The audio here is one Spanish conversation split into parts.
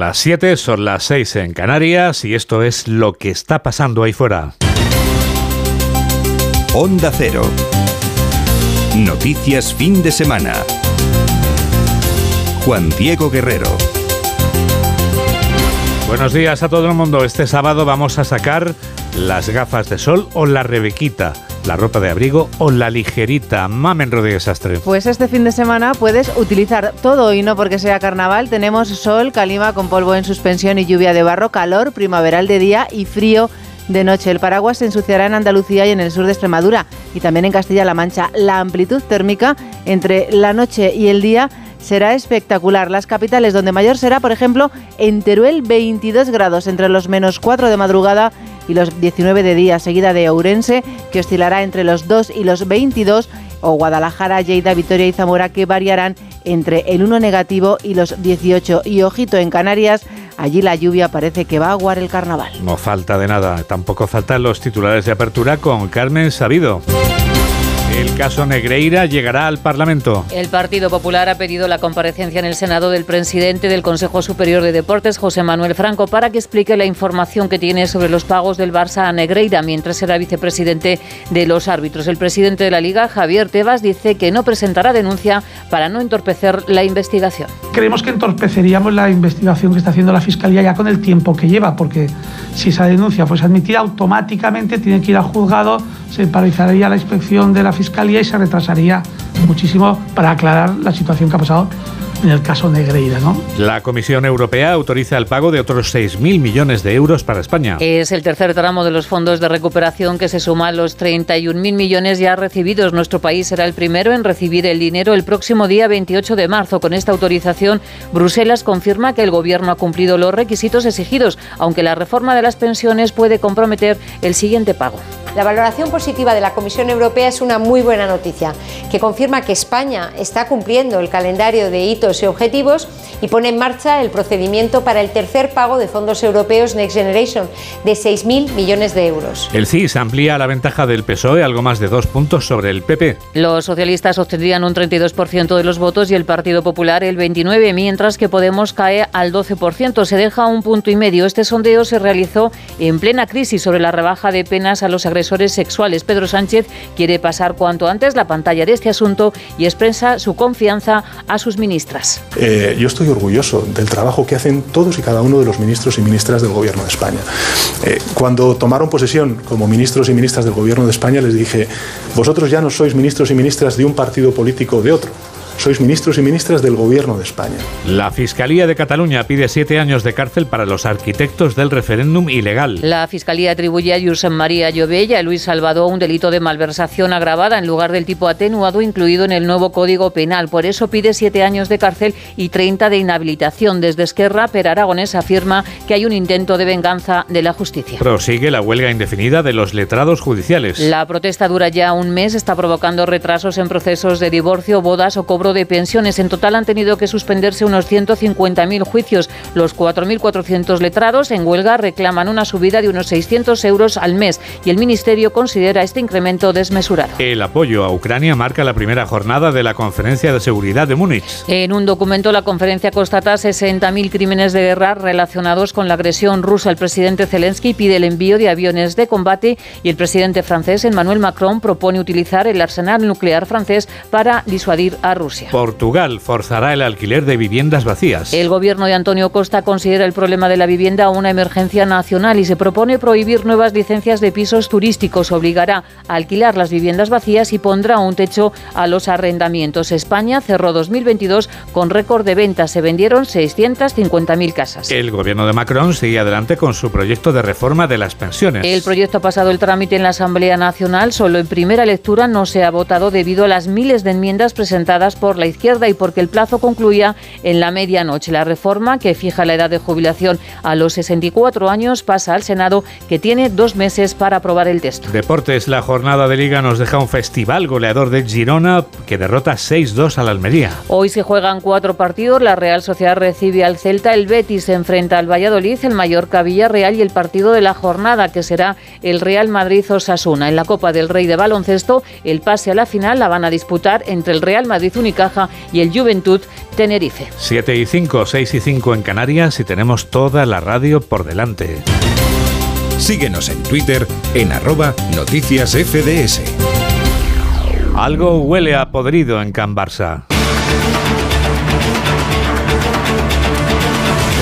Las 7 son las 6 en Canarias y esto es lo que está pasando ahí fuera. Onda Cero. Noticias fin de semana. Juan Diego Guerrero. Buenos días a todo el mundo. Este sábado vamos a sacar las gafas de sol o la rebequita la ropa de abrigo o la ligerita. Mamen Rodríguez Astre. Pues este fin de semana puedes utilizar todo y no porque sea carnaval. Tenemos sol, calima con polvo en suspensión y lluvia de barro, calor primaveral de día y frío de noche. El paraguas se ensuciará en Andalucía y en el sur de Extremadura y también en Castilla-La Mancha. La amplitud térmica entre la noche y el día será espectacular. Las capitales donde mayor será, por ejemplo, en Teruel 22 grados entre los menos 4 de madrugada y los 19 de día, seguida de Ourense, que oscilará entre los 2 y los 22, o Guadalajara, Lleida, Vitoria y Zamora, que variarán entre el 1 negativo y los 18. Y ojito en Canarias, allí la lluvia parece que va a aguar el carnaval. No falta de nada, tampoco faltan los titulares de apertura con Carmen Sabido. El caso Negreira llegará al Parlamento. El Partido Popular ha pedido la comparecencia en el Senado del presidente del Consejo Superior de Deportes, José Manuel Franco, para que explique la información que tiene sobre los pagos del Barça a Negreira mientras será vicepresidente de los árbitros. El presidente de la Liga, Javier Tebas, dice que no presentará denuncia para no entorpecer la investigación. Creemos que entorpeceríamos la investigación que está haciendo la Fiscalía ya con el tiempo que lleva, porque si esa denuncia fuese admitida, automáticamente tiene que ir al juzgado, se paralizaría la inspección de la Fiscalía y se retrasaría muchísimo para aclarar la situación que ha pasado en el caso Negreira. ¿no? La Comisión Europea autoriza el pago de otros 6.000 millones de euros para España. Es el tercer tramo de los fondos de recuperación que se suma a los 31.000 millones ya recibidos. Nuestro país será el primero en recibir el dinero el próximo día 28 de marzo. Con esta autorización, Bruselas confirma que el Gobierno ha cumplido los requisitos exigidos, aunque la reforma de las pensiones puede comprometer el siguiente pago. La valoración positiva de la Comisión Europea es una muy buena noticia, que confirma que España está cumpliendo el calendario de hitos y objetivos y pone en marcha el procedimiento para el tercer pago de fondos europeos Next Generation de 6.000 millones de euros. El CIS amplía la ventaja del PSOE algo más de dos puntos sobre el PP. Los socialistas obtendrían un 32% de los votos y el Partido Popular el 29%, mientras que Podemos cae al 12%. Se deja un punto y medio. Este sondeo se realizó en plena crisis sobre la rebaja de penas a los agresores sexuales. Pedro Sánchez quiere pasar cuanto antes la pantalla de este asunto y expresa su confianza a sus ministras. Eh, yo estoy orgulloso del trabajo que hacen todos y cada uno de los ministros y ministras del Gobierno de España. Eh, cuando tomaron posesión como ministros y ministras del Gobierno de España les dije, vosotros ya no sois ministros y ministras de un partido político o de otro sois ministros y ministras del Gobierno de España. La Fiscalía de Cataluña pide siete años de cárcel para los arquitectos del referéndum ilegal. La Fiscalía atribuye a Josep María Llovella y a Luis Salvador un delito de malversación agravada en lugar del tipo atenuado incluido en el nuevo Código Penal. Por eso pide siete años de cárcel y 30 de inhabilitación. Desde Esquerra, Per Aragonés afirma que hay un intento de venganza de la justicia. Prosigue la huelga indefinida de los letrados judiciales. La protesta dura ya un mes, está provocando retrasos en procesos de divorcio, bodas o cobro de pensiones. En total han tenido que suspenderse unos 150.000 juicios. Los 4.400 letrados en huelga reclaman una subida de unos 600 euros al mes y el Ministerio considera este incremento desmesurado. El apoyo a Ucrania marca la primera jornada de la Conferencia de Seguridad de Múnich. En un documento la conferencia constata 60.000 crímenes de guerra relacionados con la agresión rusa. El presidente Zelensky pide el envío de aviones de combate y el presidente francés Emmanuel Macron propone utilizar el arsenal nuclear francés para disuadir a Rusia. Portugal forzará el alquiler de viviendas vacías. El gobierno de Antonio Costa considera el problema de la vivienda una emergencia nacional y se propone prohibir nuevas licencias de pisos turísticos. Obligará a alquilar las viviendas vacías y pondrá un techo a los arrendamientos. España cerró 2022 con récord de ventas. Se vendieron 650.000 casas. El gobierno de Macron sigue adelante con su proyecto de reforma de las pensiones. El proyecto ha pasado el trámite en la Asamblea Nacional. Solo en primera lectura no se ha votado debido a las miles de enmiendas presentadas por la izquierda y porque el plazo concluía en la medianoche. La reforma, que fija la edad de jubilación a los 64 años, pasa al Senado, que tiene dos meses para aprobar el texto. Deportes, la jornada de liga nos deja un festival goleador de Girona que derrota 6-2 al Almería. Hoy se juegan cuatro partidos. La Real Sociedad recibe al Celta, el Betis se enfrenta al Valladolid, el Mallorca Villarreal y el partido de la jornada, que será el Real Madrid-Osasuna. En la Copa del Rey de Baloncesto, el pase a la final la van a disputar entre el Real Madrid Universidad Unicaja y el Juventud Tenerife. 7 y 5, 6 y 5 en Canarias y tenemos toda la radio por delante. Síguenos en Twitter en arroba noticias FDS. Algo huele a podrido en Can Barça.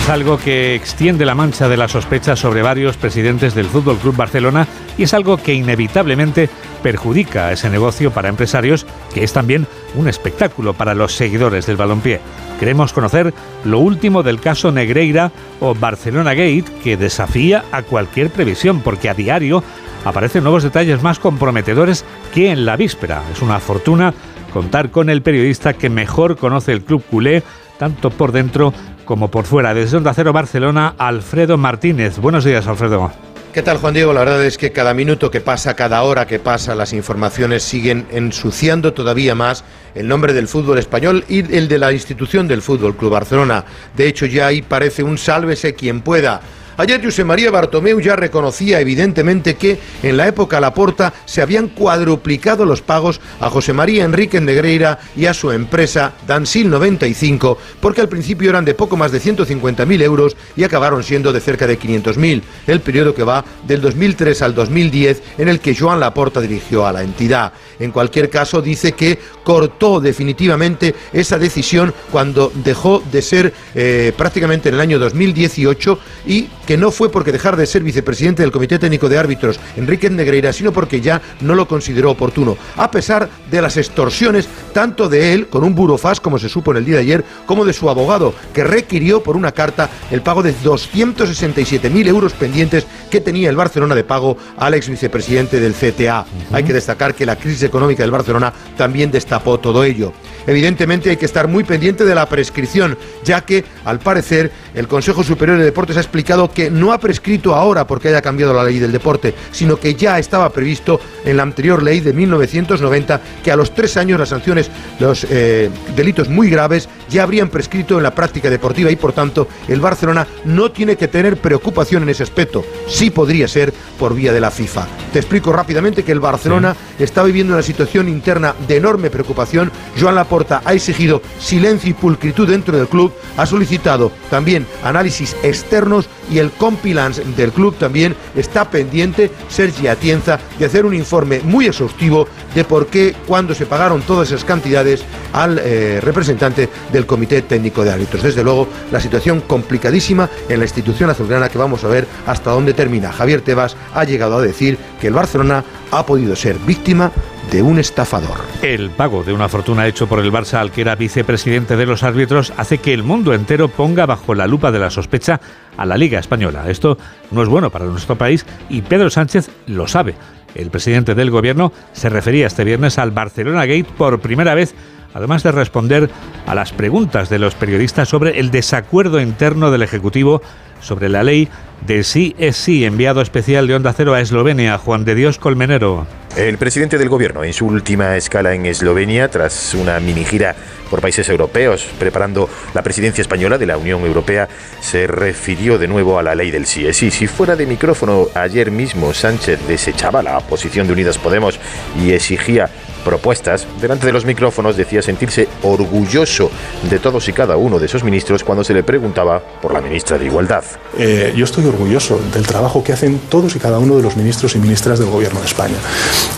Es algo que extiende la mancha de la sospecha sobre varios presidentes del Fútbol Club Barcelona y es algo que inevitablemente perjudica ese negocio para empresarios que es también un espectáculo para los seguidores del balompié. Queremos conocer lo último del caso Negreira o Barcelona Gate que desafía a cualquier previsión porque a diario aparecen nuevos detalles más comprometedores que en la víspera. Es una fortuna contar con el periodista que mejor conoce el club culé, tanto por dentro como por fuera. Desde Onda Cero Barcelona, Alfredo Martínez. Buenos días, Alfredo. ¿Qué tal, Juan Diego? La verdad es que cada minuto que pasa, cada hora que pasa, las informaciones siguen ensuciando todavía más el nombre del fútbol español y el de la institución del Fútbol Club Barcelona. De hecho, ya ahí parece un sálvese quien pueda. Ayer José María Bartomeu ya reconocía evidentemente que en la época Laporta se habían cuadruplicado los pagos a José María Enrique Negreira y a su empresa Dansil 95, porque al principio eran de poco más de 150.000 euros y acabaron siendo de cerca de 500.000, el periodo que va del 2003 al 2010 en el que Joan Laporta dirigió a la entidad. En cualquier caso, dice que cortó definitivamente esa decisión cuando dejó de ser eh, prácticamente en el año 2018 y que no fue porque dejar de ser vicepresidente del Comité Técnico de Árbitros, Enrique Negreira, sino porque ya no lo consideró oportuno, a pesar de las extorsiones tanto de él, con un burofax, como se supo en el día de ayer, como de su abogado, que requirió por una carta el pago de 267.000 euros pendientes que tenía el Barcelona de pago al ex vicepresidente del CTA. Hay que destacar que la crisis económica del Barcelona también destapó todo ello. Evidentemente hay que estar muy pendiente de la prescripción, ya que, al parecer, el Consejo Superior de Deportes ha explicado que no ha prescrito ahora porque haya cambiado la ley del deporte, sino que ya estaba previsto en la anterior ley de 1990 que a los tres años las sanciones, los eh, delitos muy graves, ya habrían prescrito en la práctica deportiva y, por tanto, el Barcelona no tiene que tener preocupación en ese aspecto. Sí podría ser por vía de la FIFA. Te explico rápidamente que el Barcelona está viviendo una situación interna de enorme preocupación. Joan Laporte ha exigido silencio y pulcritud dentro del club, ha solicitado también análisis externos y el compilance del club también está pendiente, Sergi Atienza, de hacer un informe muy exhaustivo de por qué, cuando se pagaron todas esas cantidades al eh, representante del Comité Técnico de Árbitros. Desde luego, la situación complicadísima en la institución azulgrana que vamos a ver hasta dónde termina. Javier Tebas ha llegado a decir que el Barcelona ha podido ser víctima de un estafador. El pago de una fortuna hecho por el Barça al que era vicepresidente de los árbitros hace que el mundo entero ponga bajo la lupa de la sospecha a la Liga Española. Esto no es bueno para nuestro país y Pedro Sánchez lo sabe. El presidente del gobierno se refería este viernes al Barcelona Gate por primera vez además de responder a las preguntas de los periodistas sobre el desacuerdo interno del Ejecutivo sobre la ley de sí es sí, enviado especial de Onda Cero a Eslovenia, Juan de Dios Colmenero. El presidente del gobierno, en su última escala en Eslovenia, tras una mini gira por países europeos, preparando la presidencia española de la Unión Europea, se refirió de nuevo a la ley del sí sí. Si fuera de micrófono, ayer mismo Sánchez desechaba la posición de Unidas Podemos y exigía propuestas, delante de los micrófonos decía sentirse orgulloso de todos y cada uno de esos ministros cuando se le preguntaba por la ministra de Igualdad. Eh, yo estoy orgulloso del trabajo que hacen todos y cada uno de los ministros y ministras del Gobierno de España.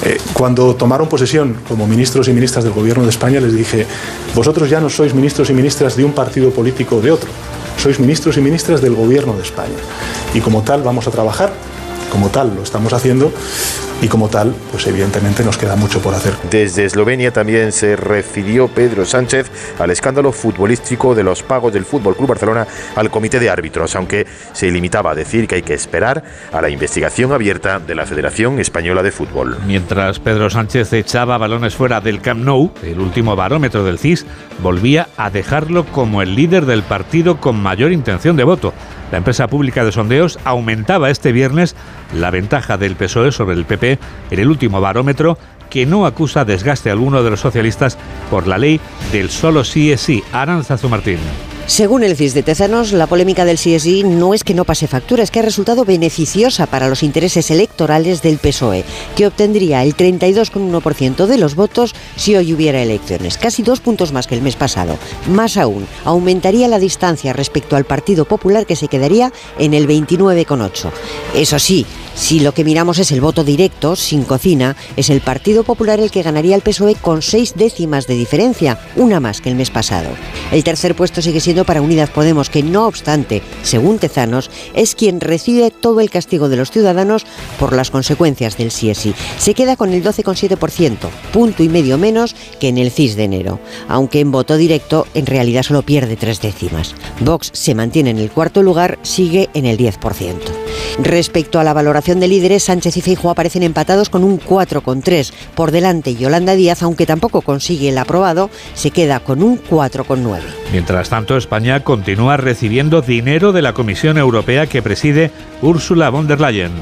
Eh, cuando tomaron posesión como ministros y ministras del Gobierno de España les dije, vosotros ya no sois ministros y ministras de un partido político o de otro, sois ministros y ministras del Gobierno de España. Y como tal vamos a trabajar, como tal lo estamos haciendo y como tal, pues evidentemente nos queda mucho por hacer. Desde Eslovenia también se refirió Pedro Sánchez al escándalo futbolístico de los pagos del Fútbol Club Barcelona al comité de árbitros, aunque se limitaba a decir que hay que esperar a la investigación abierta de la Federación Española de Fútbol. Mientras Pedro Sánchez echaba balones fuera del Camp Nou, el último barómetro del CIS volvía a dejarlo como el líder del partido con mayor intención de voto. La empresa pública de sondeos aumentaba este viernes la ventaja del PSOE sobre el PP en el último barómetro que no acusa desgaste alguno de los socialistas por la ley del solo sí es sí. Aranzazu Martín. Según el CIS de Tezanos, la polémica del CSI no es que no pase factura, es que ha resultado beneficiosa para los intereses electorales del PSOE, que obtendría el 32,1% de los votos si hoy hubiera elecciones, casi dos puntos más que el mes pasado. Más aún, aumentaría la distancia respecto al Partido Popular que se quedaría en el 29,8%. Eso sí, si lo que miramos es el voto directo, sin cocina, es el Partido Popular el que ganaría el PSOE con seis décimas de diferencia, una más que el mes pasado. El tercer puesto sigue siendo para Unidas Podemos, que no obstante, según Tezanos, es quien recibe todo el castigo de los ciudadanos por las consecuencias del CSI. Se queda con el 12,7%, punto y medio menos que en el CIS de enero, aunque en voto directo en realidad solo pierde tres décimas. Vox se mantiene en el cuarto lugar, sigue en el 10%. Respecto a la valoración de líderes, Sánchez y Feijóo aparecen empatados con un 4,3. Por delante, Yolanda Díaz, aunque tampoco consigue el aprobado, se queda con un 4,9. Mientras tanto, España continúa recibiendo dinero de la Comisión Europea que preside Ursula von der Leyen.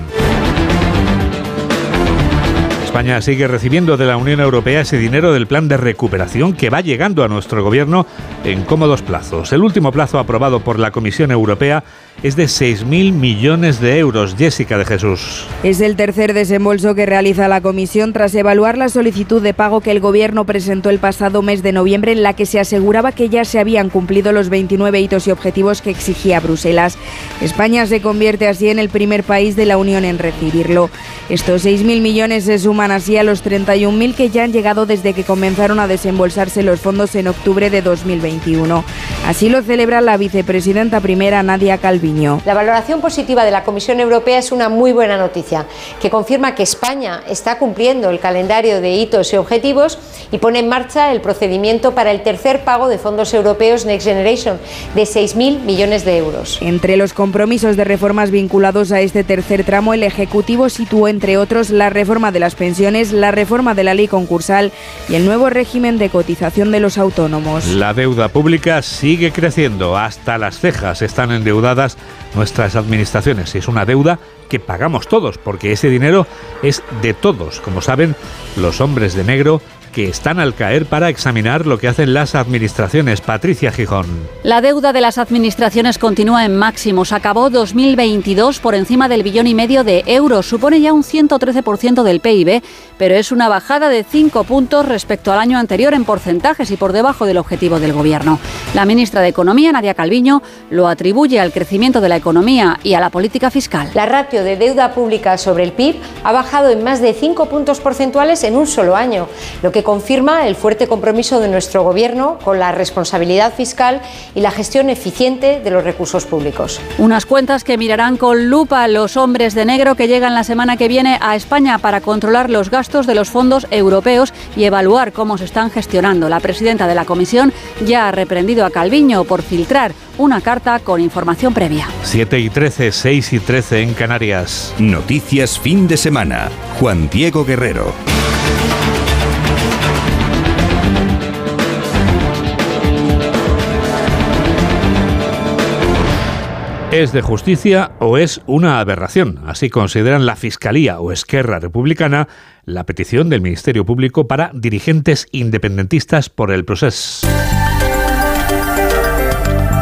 España sigue recibiendo de la Unión Europea ese dinero del plan de recuperación que va llegando a nuestro gobierno en cómodos plazos. El último plazo aprobado por la Comisión Europea es de 6.000 millones de euros. Jessica de Jesús. Es el tercer desembolso que realiza la Comisión tras evaluar la solicitud de pago que el Gobierno presentó el pasado mes de noviembre en la que se aseguraba que ya se habían cumplido los 29 hitos y objetivos que exigía Bruselas. España se convierte así en el primer país de la Unión en recibirlo. Estos 6.000 millones se suman así a los 31.000 que ya han llegado desde que comenzaron a desembolsarse los fondos en octubre de 2021. Así lo celebra la vicepresidenta primera Nadia Calvi la valoración positiva de la Comisión Europea es una muy buena noticia, que confirma que España está cumpliendo el calendario de hitos y objetivos y pone en marcha el procedimiento para el tercer pago de fondos europeos Next Generation de 6.000 millones de euros. Entre los compromisos de reformas vinculados a este tercer tramo, el Ejecutivo situó, entre otros, la reforma de las pensiones, la reforma de la ley concursal y el nuevo régimen de cotización de los autónomos. La deuda pública sigue creciendo. Hasta las cejas están endeudadas nuestras administraciones. Es una deuda que pagamos todos, porque ese dinero es de todos. Como saben, los hombres de negro que están al caer para examinar lo que hacen las administraciones. Patricia Gijón. La deuda de las administraciones continúa en máximos. Acabó 2022 por encima del billón y medio de euros. Supone ya un 113% del PIB, pero es una bajada de 5 puntos respecto al año anterior en porcentajes y por debajo del objetivo del Gobierno. La ministra de Economía, Nadia Calviño, lo atribuye al crecimiento de la economía y a la política fiscal. La ratio de deuda pública sobre el PIB ha bajado en más de 5 puntos porcentuales en un solo año, lo que confirma el fuerte compromiso de nuestro Gobierno con la responsabilidad fiscal y la gestión eficiente de los recursos públicos. Unas cuentas que mirarán con lupa los hombres de negro que llegan la semana que viene a España para controlar los gastos de los fondos europeos y evaluar cómo se están gestionando. La presidenta de la Comisión ya ha reprendido a Calviño por filtrar una carta con información previa. 7 y 13, 6 y 13 en Canarias. Noticias fin de semana. Juan Diego Guerrero. ¿Es de justicia o es una aberración? Así consideran la Fiscalía o Esquerra Republicana la petición del Ministerio Público para dirigentes independentistas por el proceso.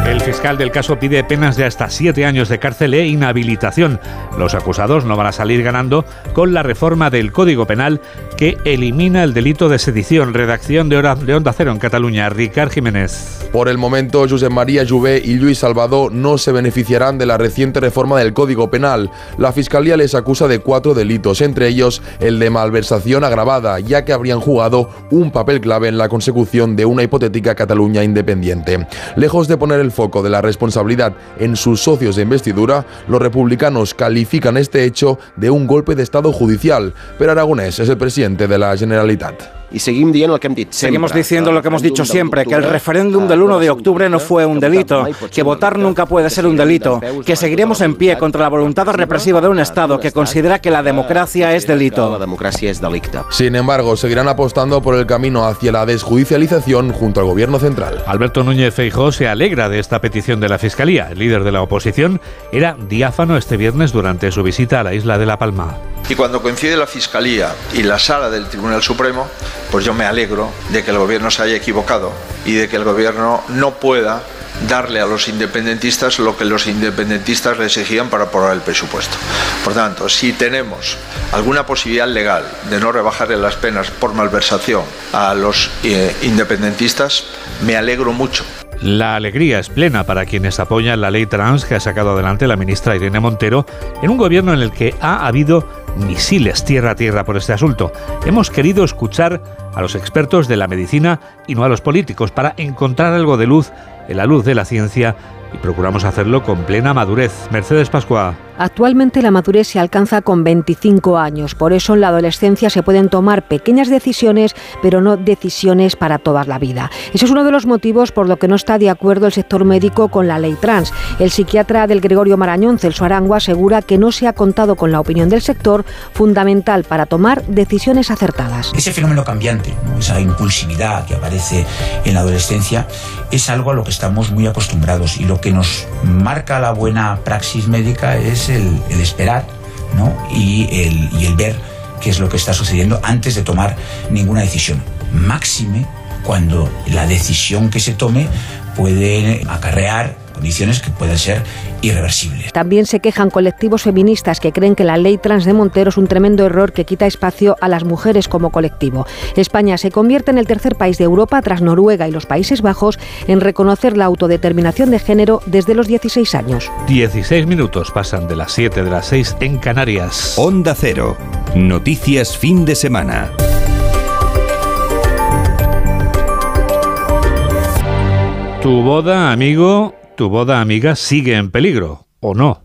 El fiscal del caso pide penas de hasta siete años de cárcel e inhabilitación. Los acusados no van a salir ganando con la reforma del Código Penal que elimina el delito de sedición. Redacción de, de Onda Cero en Cataluña. Ricard Jiménez. Por el momento, José María Jouvé y Luis Salvador no se beneficiarán de la reciente reforma del Código Penal. La Fiscalía les acusa de cuatro delitos, entre ellos el de malversación agravada, ya que habrían jugado un papel clave en la consecución de una hipotética Cataluña independiente. Lejos de poner el foco de la responsabilidad en sus socios de investidura, los republicanos califican este hecho de un golpe de Estado judicial, pero Aragonés es el presidente de la Generalitat. Y seguimos diciendo lo que hemos dicho siempre, que el referéndum del 1 de octubre no fue un delito, que votar nunca puede ser un delito, que seguiremos en pie contra la voluntad represiva de un Estado que considera que la democracia es delito. Sin embargo, seguirán apostando por el camino hacia la desjudicialización junto al gobierno central. Alberto Núñez Feijóo se alegra de esta petición de la Fiscalía. El líder de la oposición era diáfano este viernes durante su visita a la isla de La Palma. Y cuando coincide la Fiscalía y la sala del Tribunal Supremo, pues yo me alegro de que el gobierno se haya equivocado y de que el gobierno no pueda darle a los independentistas lo que los independentistas le exigían para aprobar el presupuesto. Por tanto, si tenemos alguna posibilidad legal de no rebajarle las penas por malversación a los eh, independentistas, me alegro mucho. La alegría es plena para quienes apoyan la ley trans que ha sacado adelante la ministra Irene Montero en un gobierno en el que ha habido misiles tierra a tierra por este asunto. Hemos querido escuchar a los expertos de la medicina y no a los políticos para encontrar algo de luz en la luz de la ciencia y procuramos hacerlo con plena madurez. Mercedes Pascua. Actualmente la madurez se alcanza con 25 años, por eso en la adolescencia se pueden tomar pequeñas decisiones, pero no decisiones para toda la vida. Ese es uno de los motivos por lo que no está de acuerdo el sector médico con la ley trans. El psiquiatra del Gregorio Marañón, Celso Arango, asegura que no se ha contado con la opinión del sector, fundamental para tomar decisiones acertadas. Ese fenómeno cambiante, esa impulsividad que aparece en la adolescencia, es algo a lo que estamos muy acostumbrados y lo que nos marca la buena praxis médica es el, esperar ¿no? y, el, y el ver qué es lo que está sucediendo antes de tomar ninguna decisión. Máxime cuando la decisión que se tome puede acarrear condiciones que pueden ser irreversibles. También se quejan colectivos feministas que creen que la ley trans de Montero es un tremendo error que quita espacio a las mujeres como colectivo. España se convierte en el tercer país de Europa, tras Noruega y los Países Bajos, en reconocer la autodeterminación de género desde los 16 años. 16 minutos pasan de las 7 de las 6 en Canarias. Onda Cero. Noticias fin de semana. Tu boda, amigo, tu boda amiga sigue en peligro, ¿o no?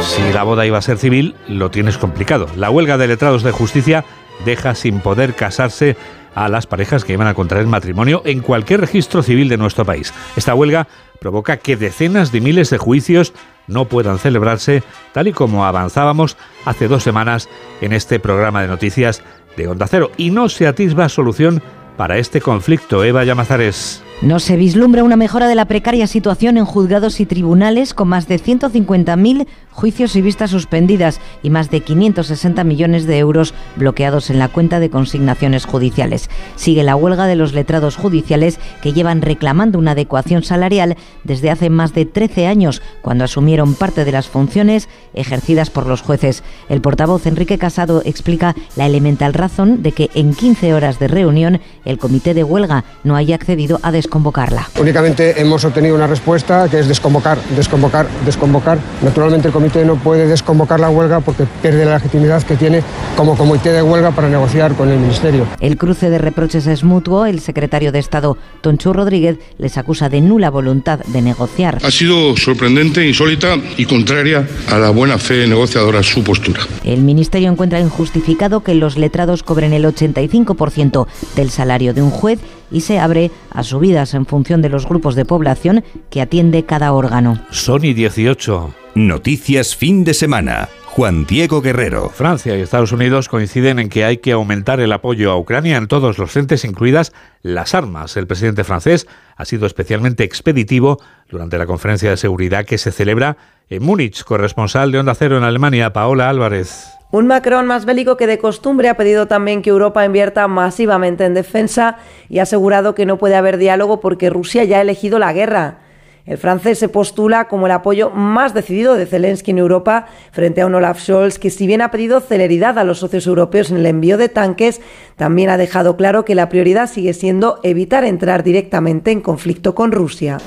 Si la boda iba a ser civil, lo tienes complicado. La huelga de letrados de justicia deja sin poder casarse a las parejas que iban a contraer matrimonio en cualquier registro civil de nuestro país. Esta huelga provoca que decenas de miles de juicios no puedan celebrarse, tal y como avanzábamos hace dos semanas en este programa de noticias de Onda Cero. Y no se atisba solución para este conflicto. Eva Llamazares. No se vislumbra una mejora de la precaria situación en juzgados y tribunales con más de 150.000 juicios y vistas suspendidas y más de 560 millones de euros bloqueados en la cuenta de consignaciones judiciales. Sigue la huelga de los letrados judiciales que llevan reclamando una adecuación salarial desde hace más de 13 años, cuando asumieron parte de las funciones ejercidas por los jueces. El portavoz Enrique Casado explica la elemental razón de que en 15 horas de reunión el comité de huelga no haya accedido a desconvocarla. Únicamente hemos obtenido una respuesta que es desconvocar, desconvocar, desconvocar. Naturalmente no puede desconvocar la huelga porque pierde la legitimidad que tiene como comité de huelga para negociar con el Ministerio. El cruce de reproches es mutuo. El secretario de Estado, Tonchu Rodríguez, les acusa de nula voluntad de negociar. Ha sido sorprendente, insólita y contraria a la buena fe negociadora su postura. El Ministerio encuentra injustificado que los letrados cobren el 85% del salario de un juez y se abre a subidas en función de los grupos de población que atiende cada órgano. Sony 18. Noticias fin de semana. Juan Diego Guerrero. Francia y Estados Unidos coinciden en que hay que aumentar el apoyo a Ucrania en todos los frentes, incluidas las armas. El presidente francés ha sido especialmente expeditivo durante la conferencia de seguridad que se celebra en Múnich. Corresponsal de Onda Cero en Alemania, Paola Álvarez. Un Macron más bélico que de costumbre ha pedido también que Europa invierta masivamente en defensa y ha asegurado que no puede haber diálogo porque Rusia ya ha elegido la guerra. El francés se postula como el apoyo más decidido de Zelensky en Europa frente a un Olaf Scholz que si bien ha pedido celeridad a los socios europeos en el envío de tanques, también ha dejado claro que la prioridad sigue siendo evitar entrar directamente en conflicto con Rusia.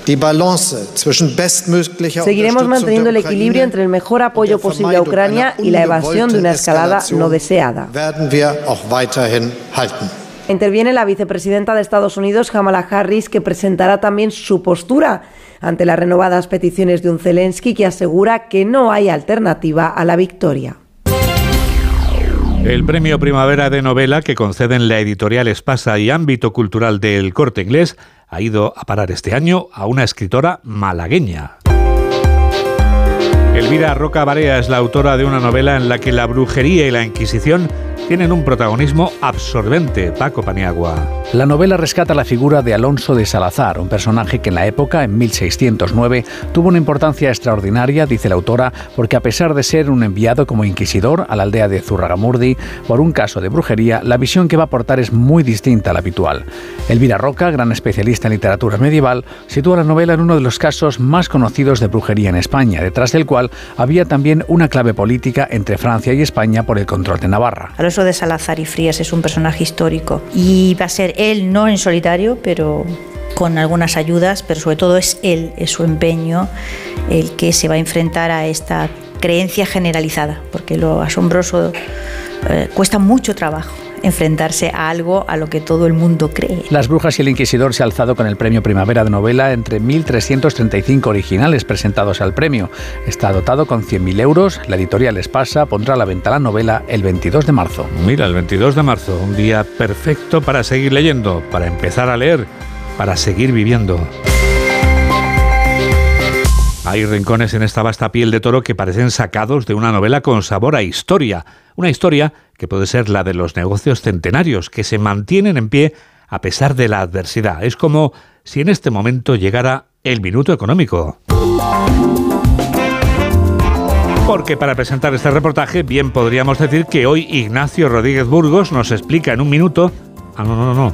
Seguiremos manteniendo el equilibrio entre el mejor apoyo posible a Ucrania y la evasión de una escalada no deseada. Interviene la vicepresidenta de Estados Unidos, Kamala Harris, que presentará también su postura ante las renovadas peticiones de un Zelensky que asegura que no hay alternativa a la victoria. El premio Primavera de Novela que conceden la editorial Espasa y Ámbito Cultural del Corte Inglés ha ido a parar este año a una escritora malagueña. Elvira Roca Barea es la autora de una novela en la que la brujería y la Inquisición tienen un protagonismo absorbente. Paco Paniagua. La novela rescata la figura de Alonso de Salazar, un personaje que en la época, en 1609, tuvo una importancia extraordinaria, dice la autora, porque a pesar de ser un enviado como inquisidor a la aldea de Zurragamurdi por un caso de brujería, la visión que va a aportar es muy distinta a la habitual. Elvira Roca, gran especialista en literatura medieval, sitúa la novela en uno de los casos más conocidos de brujería en España, detrás del cual había también una clave política entre Francia y España por el control de Navarra. De Salazar y Frías es un personaje histórico y va a ser él no en solitario, pero con algunas ayudas, pero sobre todo es él, es su empeño el que se va a enfrentar a esta creencia generalizada, porque lo asombroso eh, cuesta mucho trabajo enfrentarse a algo a lo que todo el mundo cree. Las Brujas y el Inquisidor se ha alzado con el premio Primavera de Novela entre 1.335 originales presentados al premio. Está dotado con 100.000 euros. La editorial Espasa pondrá a la venta la novela el 22 de marzo. Mira, el 22 de marzo, un día perfecto para seguir leyendo, para empezar a leer, para seguir viviendo. Hay rincones en esta vasta piel de toro que parecen sacados de una novela con sabor a historia. Una historia que puede ser la de los negocios centenarios, que se mantienen en pie a pesar de la adversidad. Es como si en este momento llegara el minuto económico. Porque para presentar este reportaje, bien podríamos decir que hoy Ignacio Rodríguez Burgos nos explica en un minuto. Ah, no, no, no.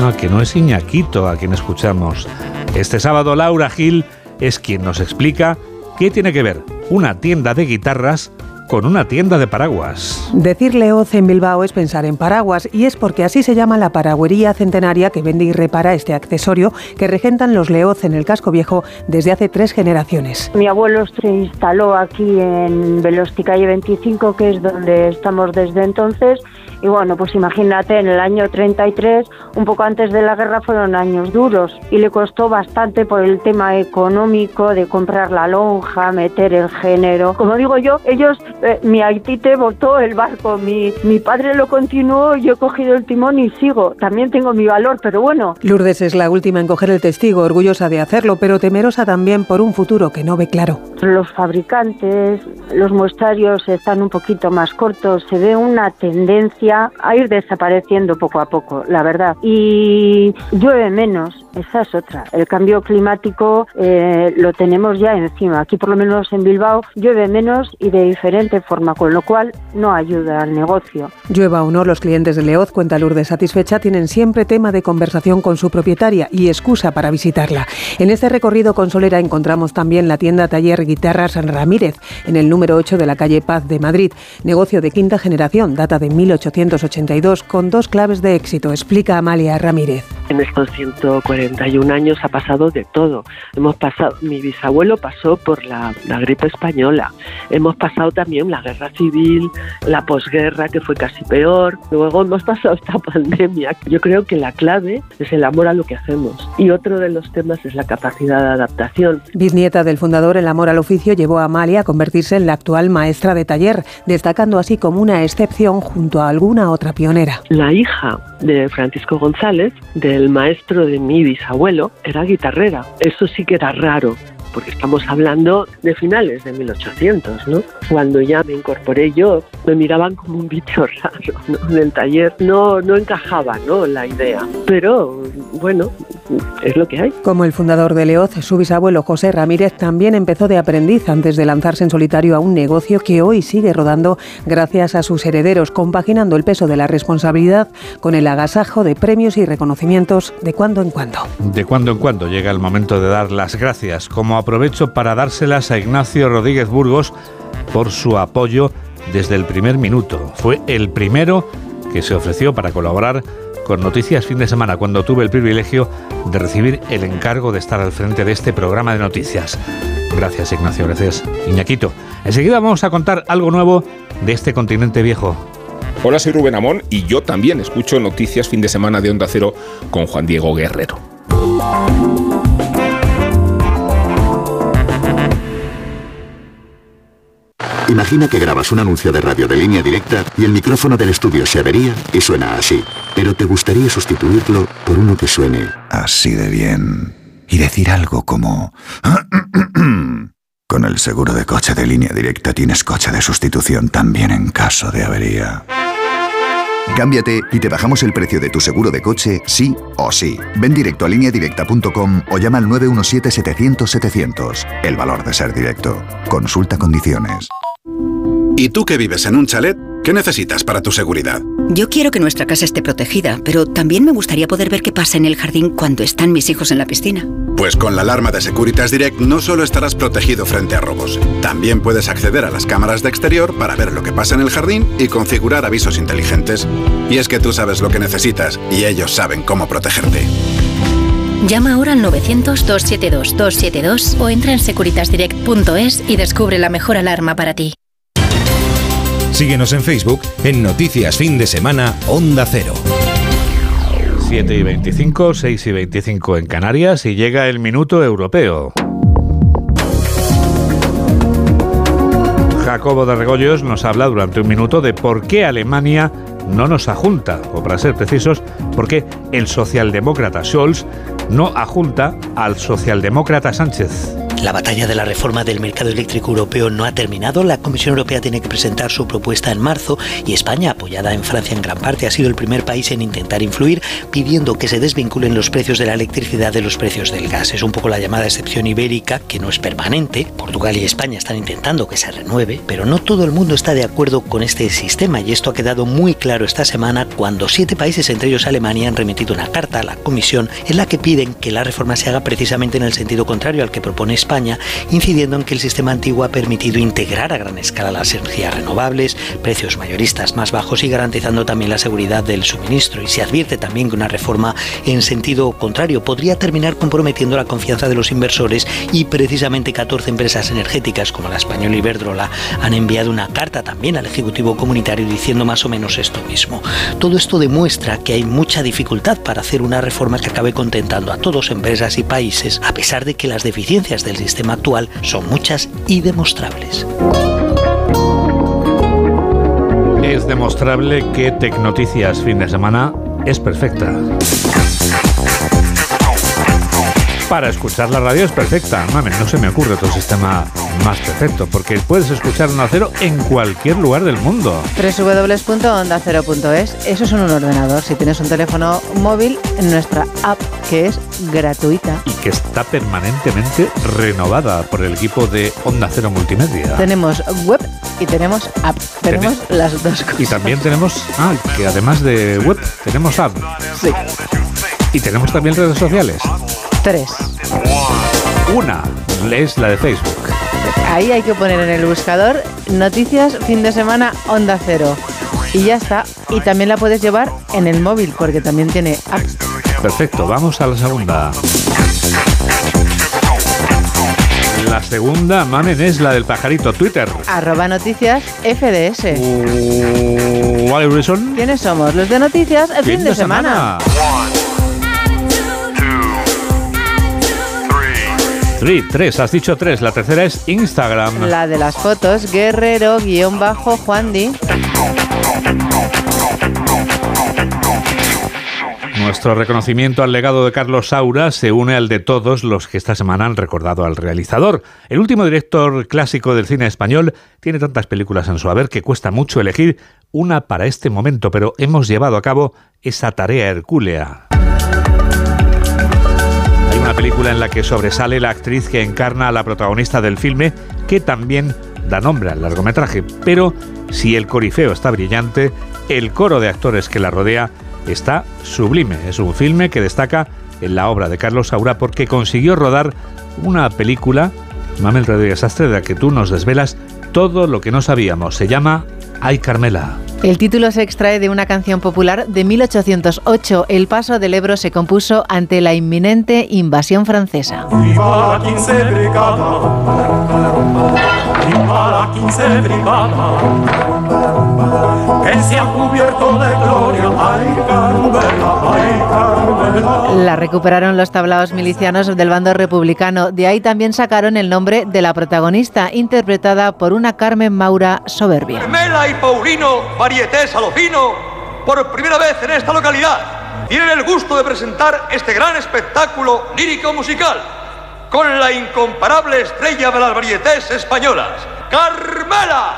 Ah, que no es Iñaquito a quien escuchamos. Este sábado Laura Gil es quien nos explica qué tiene que ver una tienda de guitarras con una tienda de paraguas. Decir Leoz en Bilbao es pensar en paraguas y es porque así se llama la paragüería centenaria que vende y repara este accesorio que regentan los Leoz en el casco viejo desde hace tres generaciones. Mi abuelo se instaló aquí en Velosti Calle 25, que es donde estamos desde entonces, y bueno, pues imagínate, en el año 33, un poco antes de la guerra, fueron años duros y le costó bastante por el tema económico de comprar la lonja, meter el género. Como digo yo, ellos, eh, mi Aitite votó el barco, mi, mi padre lo continuó, yo he cogido el timón y sigo. También tengo mi valor, pero bueno. Lourdes es la última en coger el testigo, orgullosa de hacerlo, pero temerosa también por un futuro que no ve claro. Los fabricantes, los muestrarios están un poquito más cortos, se ve una tendencia a ir desapareciendo poco a poco, la verdad. Y llueve menos, esa es otra. El cambio climático eh, lo tenemos ya encima. Aquí por lo menos en Bilbao llueve menos y de diferente forma, con lo cual no ayuda al negocio. Llueva o no, los clientes de Leoz, cuenta Lourdes satisfecha, tienen siempre tema de conversación con su propietaria y excusa para visitarla. En este recorrido con Solera encontramos también la tienda Taller Guitarras Ramírez, en el número 8 de la calle Paz de Madrid. Negocio de quinta generación, data de 1800 1982 con dos claves de éxito, explica Amalia Ramírez. En estos 141 años ha pasado de todo. Hemos pasado, mi bisabuelo pasó por la, la gripe española. Hemos pasado también la guerra civil, la posguerra que fue casi peor. Luego hemos pasado esta pandemia. Yo creo que la clave es el amor a lo que hacemos. Y otro de los temas es la capacidad de adaptación. Bisnieta del fundador, el amor al oficio llevó a Amalia a convertirse en la actual maestra de taller, destacando así como una excepción junto a algún una otra pionera. La hija de Francisco González, del maestro de mi bisabuelo, era guitarrera. Eso sí que era raro porque estamos hablando de finales de 1800, ¿no? Cuando ya me incorporé yo, me miraban como un bicho raro, ¿no? En el taller no, no encajaba, ¿no? La idea. Pero, bueno, es lo que hay. Como el fundador de Leoz, su bisabuelo José Ramírez también empezó de aprendiz antes de lanzarse en solitario a un negocio que hoy sigue rodando gracias a sus herederos, compaginando el peso de la responsabilidad con el agasajo de premios y reconocimientos de cuando en cuando. De cuando en cuando llega el momento de dar las gracias, como aprovecho para dárselas a Ignacio Rodríguez Burgos por su apoyo desde el primer minuto. Fue el primero que se ofreció para colaborar con Noticias Fin de Semana, cuando tuve el privilegio de recibir el encargo de estar al frente de este programa de noticias. Gracias, Ignacio, gracias, Iñaquito. Enseguida vamos a contar algo nuevo de este continente viejo. Hola, soy Rubén Amón y yo también escucho Noticias Fin de Semana de Onda Cero con Juan Diego Guerrero. Imagina que grabas un anuncio de radio de línea directa y el micrófono del estudio se avería y suena así. Pero te gustaría sustituirlo por uno que suene así de bien. Y decir algo como... Con el seguro de coche de línea directa tienes coche de sustitución también en caso de avería. Cámbiate y te bajamos el precio de tu seguro de coche, sí o sí. Ven directo a lineadirecta.com o llama al 917-700-700. El valor de ser directo. Consulta condiciones. ¿Y tú que vives en un chalet? ¿Qué necesitas para tu seguridad? Yo quiero que nuestra casa esté protegida, pero también me gustaría poder ver qué pasa en el jardín cuando están mis hijos en la piscina. Pues con la alarma de Securitas Direct no solo estarás protegido frente a robos, también puedes acceder a las cámaras de exterior para ver lo que pasa en el jardín y configurar avisos inteligentes. Y es que tú sabes lo que necesitas y ellos saben cómo protegerte. Llama ahora al 900-272-272 o entra en securitasdirect.es y descubre la mejor alarma para ti. Síguenos en Facebook en Noticias Fin de Semana Onda Cero. 7 y 25, 6 y 25 en Canarias y llega el minuto europeo. Jacobo de Regoyos nos habla durante un minuto de por qué Alemania no nos ajunta, o para ser precisos, por qué el socialdemócrata Scholz no ajunta al socialdemócrata Sánchez. La batalla de la reforma del mercado eléctrico europeo no ha terminado. La Comisión Europea tiene que presentar su propuesta en marzo y España, apoyada en Francia en gran parte, ha sido el primer país en intentar influir, pidiendo que se desvinculen los precios de la electricidad de los precios del gas. Es un poco la llamada excepción ibérica, que no es permanente. Portugal y España están intentando que se renueve, pero no todo el mundo está de acuerdo con este sistema y esto ha quedado muy claro esta semana cuando siete países, entre ellos Alemania, han remitido una carta a la Comisión en la que piden que la reforma se haga precisamente en el sentido contrario al que propone España España, incidiendo en que el sistema antiguo ha permitido integrar a gran escala las energías renovables, precios mayoristas más bajos y garantizando también la seguridad del suministro. Y se advierte también que una reforma en sentido contrario podría terminar comprometiendo la confianza de los inversores y precisamente 14 empresas energéticas como la española Iberdrola han enviado una carta también al Ejecutivo Comunitario diciendo más o menos esto mismo. Todo esto demuestra que hay mucha dificultad para hacer una reforma que acabe contentando a todos empresas y países, a pesar de que las deficiencias del sistema actual son muchas y demostrables. Es demostrable que Tecnoticias fin de semana es perfecta. Para escuchar la radio es perfecta. Mame, no se me ocurre otro sistema más perfecto, porque puedes escuchar un Cero en cualquier lugar del mundo. www.ondacero.es. Eso es en un ordenador. Si tienes un teléfono móvil, en nuestra app, que es gratuita. Y que está permanentemente renovada por el equipo de Onda Cero Multimedia. Tenemos web y tenemos app. Tenemos las dos cosas. Y también tenemos, ah, que además de web, tenemos app. Sí. Y tenemos también redes sociales. Tres. Una es la de Facebook. Ahí hay que poner en el buscador noticias fin de semana onda cero. Y ya está. Y también la puedes llevar en el móvil porque también tiene app. Perfecto, vamos a la segunda. La segunda, mamen, es la del pajarito Twitter. Arroba noticias FDS. Uh, ¿Quiénes somos? Los de noticias el fin, de, semana. 3, has dicho tres. La tercera es Instagram. La de las fotos, guerrero-juan Nuestro reconocimiento al legado de Carlos Saura se une al de todos los que esta semana han recordado al realizador. El último director clásico del cine español tiene tantas películas en su haber que cuesta mucho elegir una para este momento, pero hemos llevado a cabo esa tarea hercúlea una película en la que sobresale la actriz que encarna a la protagonista del filme, que también da nombre al largometraje. Pero si el corifeo está brillante, el coro de actores que la rodea está sublime. Es un filme que destaca en la obra de Carlos Saura porque consiguió rodar una película, Mamel Rodríguez Astre, de la que tú nos desvelas todo lo que no sabíamos. Se llama Ay Carmela. El título se extrae de una canción popular de 1808. El paso del Ebro se compuso ante la inminente invasión francesa. La 15 brigada, viva la 15 brigada, que se ha cubierto de gloria, ay Carmela, ay Carmela. La recuperaron los tablaos milicianos del bando republicano. De ahí también sacaron el nombre de la protagonista, interpretada por una Carmen Maura soberbia. Carmela y Paulino Varieté Salofino, por primera vez en esta localidad, tienen el gusto de presentar este gran espectáculo lírico musical con la incomparable estrella de las varietés españolas, Carmela.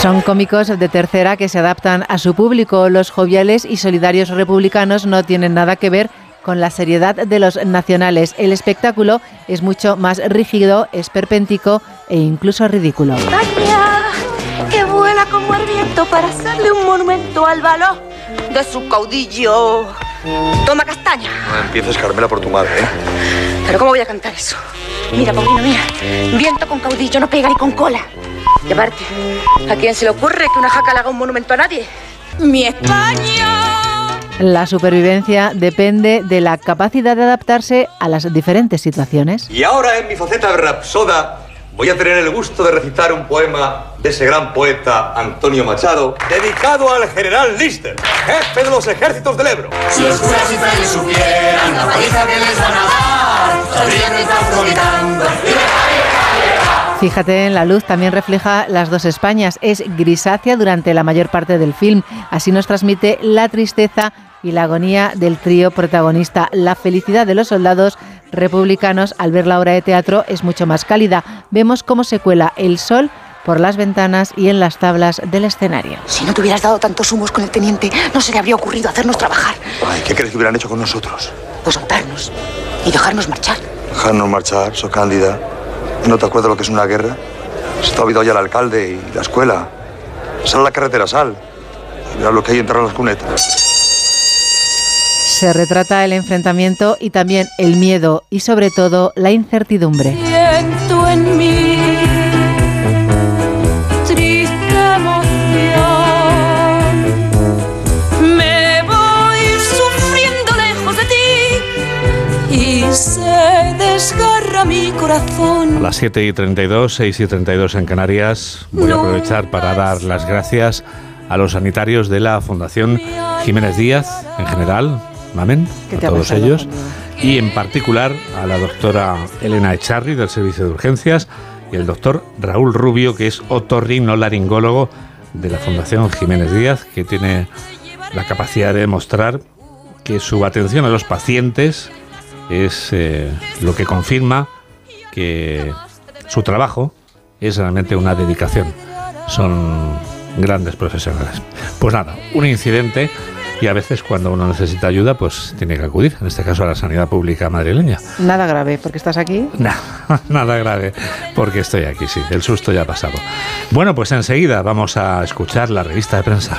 Son cómicos de tercera que se adaptan a su público. Los joviales y solidarios republicanos no tienen nada que ver con la seriedad de los nacionales. El espectáculo es mucho más rígido, esperpéntico e incluso ridículo como el viento para hacerle un monumento al valor de su caudillo. Toma castaña. No empieces, Carmela, por tu madre, ¿eh? Pero ¿cómo voy a cantar eso? Mira, Paulino, mira. Viento con caudillo no pega ni con cola. Y aparte, ¿a quién se le ocurre que una jaca le haga un monumento a nadie? ¡Mi España! La supervivencia depende de la capacidad de adaptarse a las diferentes situaciones. Y ahora en mi faceta de rapsoda voy a tener el gusto de recitar un poema de ese gran poeta Antonio Machado, dedicado al general Lister, jefe de los ejércitos del Ebro. Si los curas y frailes supieran la paliza que les van a dar, saldrían del claustro gritando Fíjate en la luz, también refleja las dos Españas. Es grisácea durante la mayor parte del film. Así nos transmite la tristeza y la agonía del trío protagonista. La felicidad de los soldados republicanos al ver la obra de teatro es mucho más cálida. Vemos cómo se cuela el sol por las ventanas y en las tablas del escenario. Si no te hubieras dado tantos humos con el teniente, no se le habría ocurrido hacernos trabajar. Ay, ¿qué crees que hubieran hecho con nosotros? Pues soltarnos y dejarnos marchar. Dejarnos marchar, so cándida. ¿No te acuerdas lo que es una guerra? Se te ha olvidado ya el alcalde y la escuela. Sal a la carretera, sal. Y lo que hay entre las cunetas. Se retrata el enfrentamiento y también el miedo y sobre todo la incertidumbre. Siento en mí triste emoción. Me voy sufriendo lejos de ti y se desgarra mi corazón. A las 7 y 32, 6 y 32 en Canarias, voy a aprovechar para dar las gracias a los sanitarios de la Fundación Jiménez Díaz en general, Mamen, ¿Qué a todos ellos, y en particular a la doctora Elena Echarri del Servicio de Urgencias y el doctor Raúl Rubio, que es otorrinolaringólogo de la Fundación Jiménez Díaz, que tiene la capacidad de demostrar que su atención a los pacientes es eh, lo que confirma que su trabajo es realmente una dedicación. Son grandes profesionales. Pues nada, un incidente y a veces cuando uno necesita ayuda, pues tiene que acudir, en este caso a la sanidad pública madrileña. Nada grave, porque estás aquí. No, nada grave, porque estoy aquí, sí, el susto ya ha pasado. Bueno, pues enseguida vamos a escuchar la revista de prensa.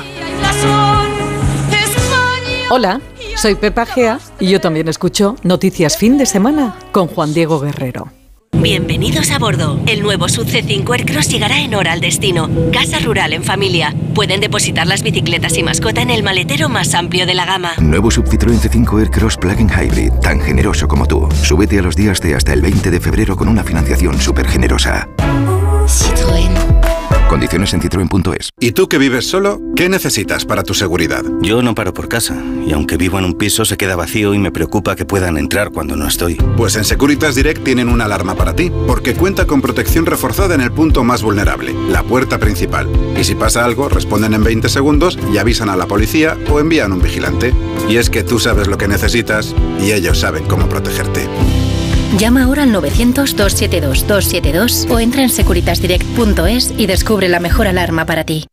Hola, soy Pepa Gea y yo también escucho Noticias Fin de Semana con Juan Diego Guerrero. Bienvenidos a bordo. El nuevo Sub C5 Aircross llegará en hora al destino. Casa rural en familia. Pueden depositar las bicicletas y mascota en el maletero más amplio de la gama. Nuevo Sub Citroën C5 Aircross Plug-in Hybrid, tan generoso como tú. Súbete a los días de hasta el 20 de febrero con una financiación súper generosa. Citroën. Condiciones en citroen.es. ¿Y tú que vives solo? ¿Qué necesitas para tu seguridad? Yo no paro por casa, y aunque vivo en un piso se queda vacío y me preocupa que puedan entrar cuando no estoy. Pues en Securitas Direct tienen una alarma para ti, porque cuenta con protección reforzada en el punto más vulnerable, la puerta principal. Y si pasa algo, responden en 20 segundos y avisan a la policía o envían un vigilante. Y es que tú sabes lo que necesitas y ellos saben cómo protegerte. Llama ahora al 900-272-272 o entra en securitasdirect.es y descubre la mejor alarma para ti.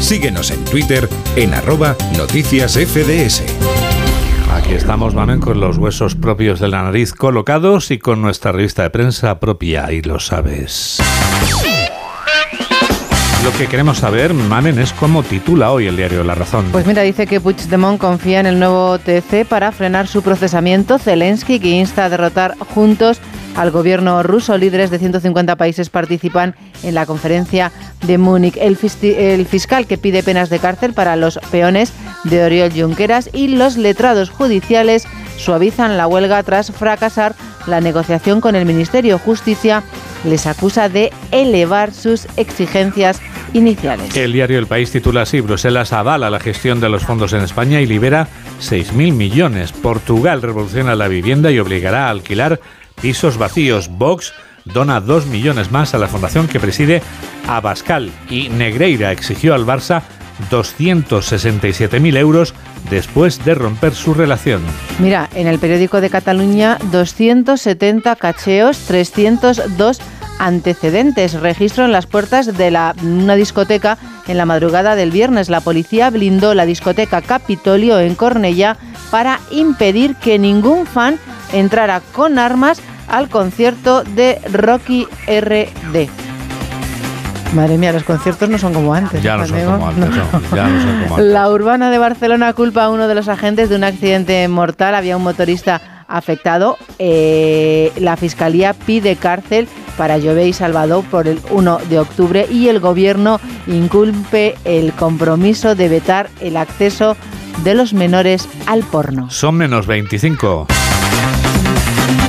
Síguenos en Twitter en arroba noticias FDS. Aquí estamos, Mamen, con los huesos propios de la nariz colocados y con nuestra revista de prensa propia, y lo sabes. Lo que queremos saber, Mamen, es cómo titula hoy el diario La Razón. Pues mira, dice que Puigdemont confía en el nuevo TC para frenar su procesamiento. Zelensky, que insta a derrotar juntos al gobierno ruso. Líderes de 150 países participan en la conferencia de Múnich. El, el fiscal que pide penas de cárcel para los peones de Oriol Junqueras y los letrados judiciales suavizan la huelga tras fracasar la negociación con el Ministerio. Justicia les acusa de elevar sus exigencias iniciales. El diario El País titula así, Bruselas avala la gestión de los fondos en España y libera 6.000 millones. Portugal revoluciona la vivienda y obligará a alquilar pisos vacíos. Vox dona 2 millones más a la fundación que preside Abascal y Negreira exigió al Barça 267.000 euros después de romper su relación. Mira, en el periódico de Cataluña, 270 cacheos, 302 antecedentes. Registro en las puertas de la, una discoteca en la madrugada del viernes. La policía blindó la discoteca Capitolio en Cornellá para impedir que ningún fan entrara con armas al concierto de Rocky RD. Madre mía, los conciertos no son como antes. Ya no son como antes, no. Ya no son como antes. La urbana de Barcelona culpa a uno de los agentes de un accidente mortal. Había un motorista afectado. Eh, la fiscalía pide cárcel para Jové y Salvador por el 1 de octubre y el gobierno inculpe el compromiso de vetar el acceso de los menores al porno. Son menos 25.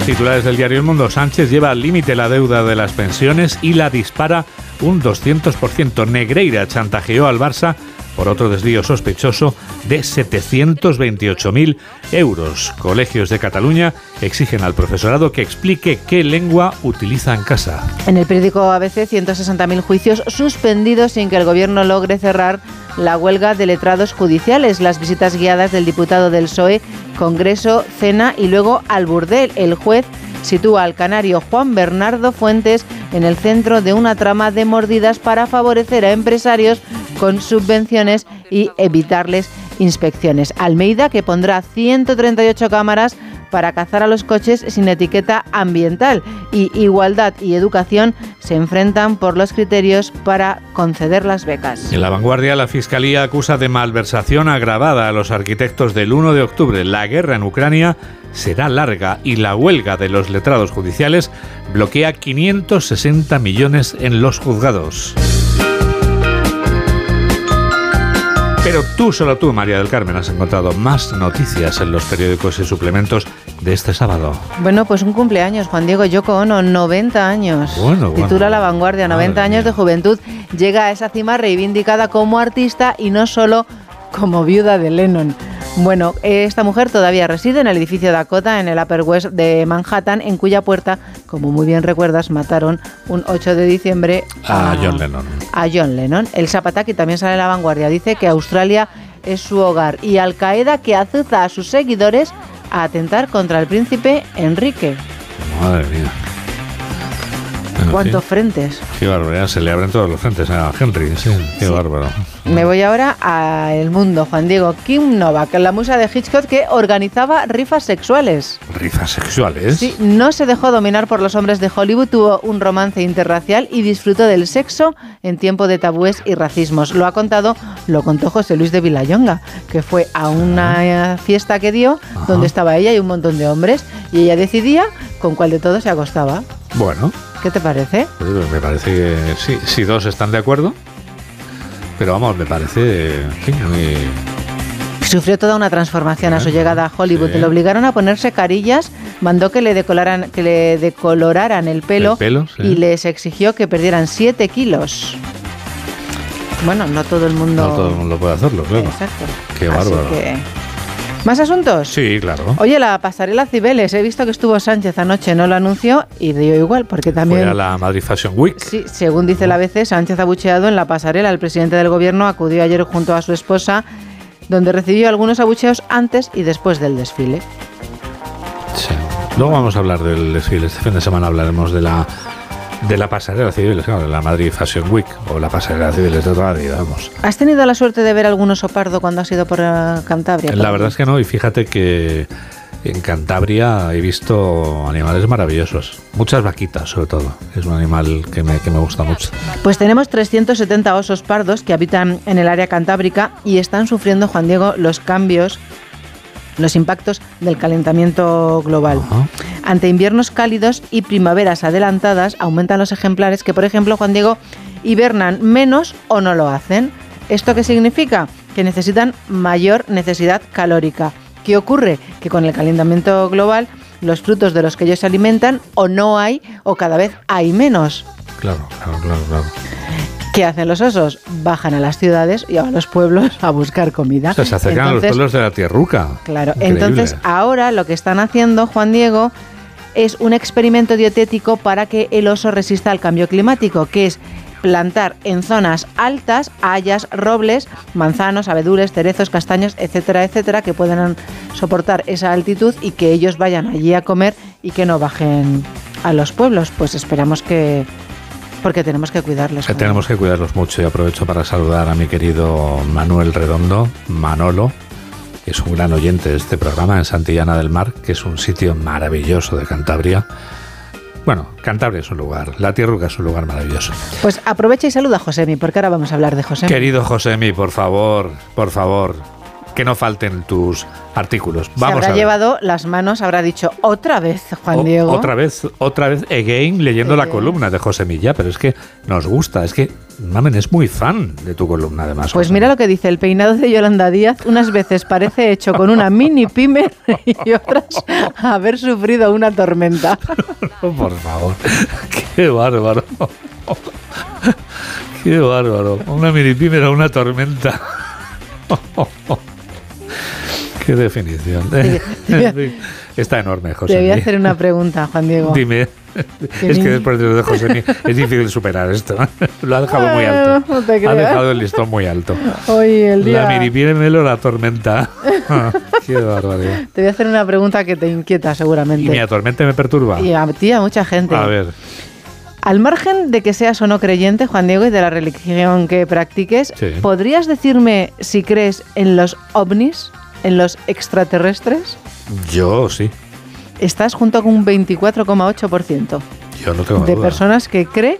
Titulares del diario El Mundo. Sánchez lleva al límite la deuda de las pensiones y la dispara un 200%. Negreira chantajeó al Barça por otro desvío sospechoso de 728.000 euros. Colegios de Cataluña exigen al profesorado que explique qué lengua utiliza en casa. En el periódico ABC, 160.000 juicios suspendidos sin que el gobierno logre cerrar la huelga de letrados judiciales, las visitas guiadas del diputado del PSOE, Congreso, Cena y luego al burdel. El juez sitúa al canario Juan Bernardo Fuentes en el centro de una trama de mordidas para favorecer a empresarios con subvenciones y evitarles inspecciones. Almeida, que pondrá 138 cámaras para cazar a los coches sin etiqueta ambiental. Y Igualdad y Educación se enfrentan por los criterios para conceder las becas. En la vanguardia, la Fiscalía acusa de malversación agravada a los arquitectos del 1 de octubre. La guerra en Ucrania será larga y la huelga de los letrados judiciales bloquea 560 millones en los juzgados. Pero tú, solo tú, María del Carmen, has encontrado más noticias en los periódicos y suplementos de este sábado. Bueno, pues un cumpleaños, Juan Diego Yoko Ono, 90 años. Bueno, bueno. Titula La Vanguardia, 90 Madre años de juventud. Llega a esa cima reivindicada como artista y no solo como viuda de Lennon. Bueno, esta mujer todavía reside en el edificio Dakota, en el Upper West de Manhattan, en cuya puerta, como muy bien recuerdas, mataron un 8 de diciembre A John Lennon. a John Lennon. El Zapataki también sale en la vanguardia. Dice que Australia es su hogar y Al Qaeda que azuza a sus seguidores a atentar contra el príncipe Enrique. Madre mía. ¿Cuántos frentes? Qué barbaridad, se le abren todos los frentes a Henry, sí, qué bárbaro. Me voy ahora a El Mundo, Juan Diego. Kim Novak, la musa de Hitchcock que organizaba rifas sexuales. Rifas sexuales. Sí, no se dejó dominar por los hombres de Hollywood, tuvo un romance interracial y disfrutó del sexo en tiempo de tabúes y racismos. Lo ha contado, lo contó José Luis de Villayonga, que fue a una fiesta que dio donde estaba ella y un montón de hombres y ella decidía con cuál de todos se acostaba. Bueno, ¿Qué te parece? pues me parece que sí, si dos están de acuerdo. Pero vamos, me parece fin, muy... Sufrió toda una transformación a su llegada a Hollywood. sí. Le obligaron a ponerse carillas, mandó que le decoloraran, que le decoloraran el pelo, El pelo, sí. y les exigió que perdieran 7 kilos. Bueno, no todo el mundo. No todo el mundo puede hacerlo, claro. Exacto. Qué Así bárbaro. que- ¿Más asuntos? Sí, claro. Oye, la pasarela Cibeles, he visto que estuvo Sánchez anoche, no lo anunció y dio igual, porque también. Fue a la Madrid Fashion Week. Sí, según dice la ABC, Sánchez abucheado en la pasarela. El presidente del gobierno acudió ayer junto a su esposa, donde recibió algunos abucheos antes y después del desfile. Sí. Luego vamos a hablar del desfile. Este fin de semana hablaremos de la de la pasarela civil, claro, de la Madrid Fashion Week o la pasarela civil de toda la vida, vamos. ¿Has tenido la suerte de ver algún oso pardo cuando has ido por eh, Cantabria? La verdad es que no, y fíjate que en Cantabria he visto animales maravillosos. Muchas vaquitas, sobre todo. Es un animal que me, que me gusta mucho. Pues tenemos 370 osos pardos que habitan en el área cantábrica y están sufriendo, Juan Diego, los cambios, los impactos del calentamiento global. Ante inviernos cálidos y primaveras adelantadas, aumentan los ejemplares que, por ejemplo, Juan Diego, hibernan menos o no lo hacen. ¿Esto qué significa? Que necesitan mayor necesidad calórica. ¿Qué ocurre? Que con el calentamiento global, los frutos de los que ellos se alimentan o no hay o cada vez hay menos. Claro, claro, claro, claro. ¿Qué hacen los osos? Bajan a las ciudades y a los pueblos a buscar comida. O sea, se acercan a los pueblos de la tierruca. Claro, Increíble. entonces ahora lo que están haciendo, Juan Diego, es un experimento dietético para que el oso resista al cambio climático, que es plantar en zonas altas hayas, robles, manzanos, abedules, cerezos, castaños, etcétera, etcétera, que puedan soportar esa altitud y que ellos vayan allí a comer y que no bajen a los pueblos. Pues esperamos que, porque tenemos que cuidarlos. Que tenemos que cuidarlos mucho y aprovecho para saludar a mi querido Manuel Redondo, Manolo, que es un gran oyente de este programa en Santillana del Mar, que es un sitio maravilloso de Cantabria. Bueno, Cantabria es un lugar, la Tierruca es un lugar maravilloso. Pues aprovecha y saluda a Josemi, porque ahora vamos a hablar de Josemi. Querido Josemi, por favor, por favor, que no falten tus artículos. Vamos Se habrá llevado las manos, habrá dicho otra vez, Juan Diego. Otra vez, otra vez, again, leyendo la columna de José Milla, pero es que nos gusta, es que Mamen es muy fan de tu columna, además. Pues mira lo que dice, el peinado de Yolanda Díaz unas veces parece hecho con una mini pyme y otras haber sufrido una tormenta. por favor, qué bárbaro. Qué bárbaro. Una mini pyme era una tormenta. Qué definición. Está enorme, José. Te voy a hacer una pregunta, Juan Diego. Dime. Es que después de José es difícil superar esto. Lo ha dejado muy alto. ha dejado el listón muy alto. Hoy el día... La miripiémelo la tormenta. Qué barbaridad. Te voy a hacer una pregunta que te inquieta seguramente. Y mi atormente me perturba. Y a ti, a mucha gente. A ver. Al margen de que seas o no creyente, Juan Diego, y de la religión que practiques, ¿podrías decirme si crees en los ovnis? en los extraterrestres? Yo sí. Estás junto con un 24,8%. Yo no tengo De personas que cree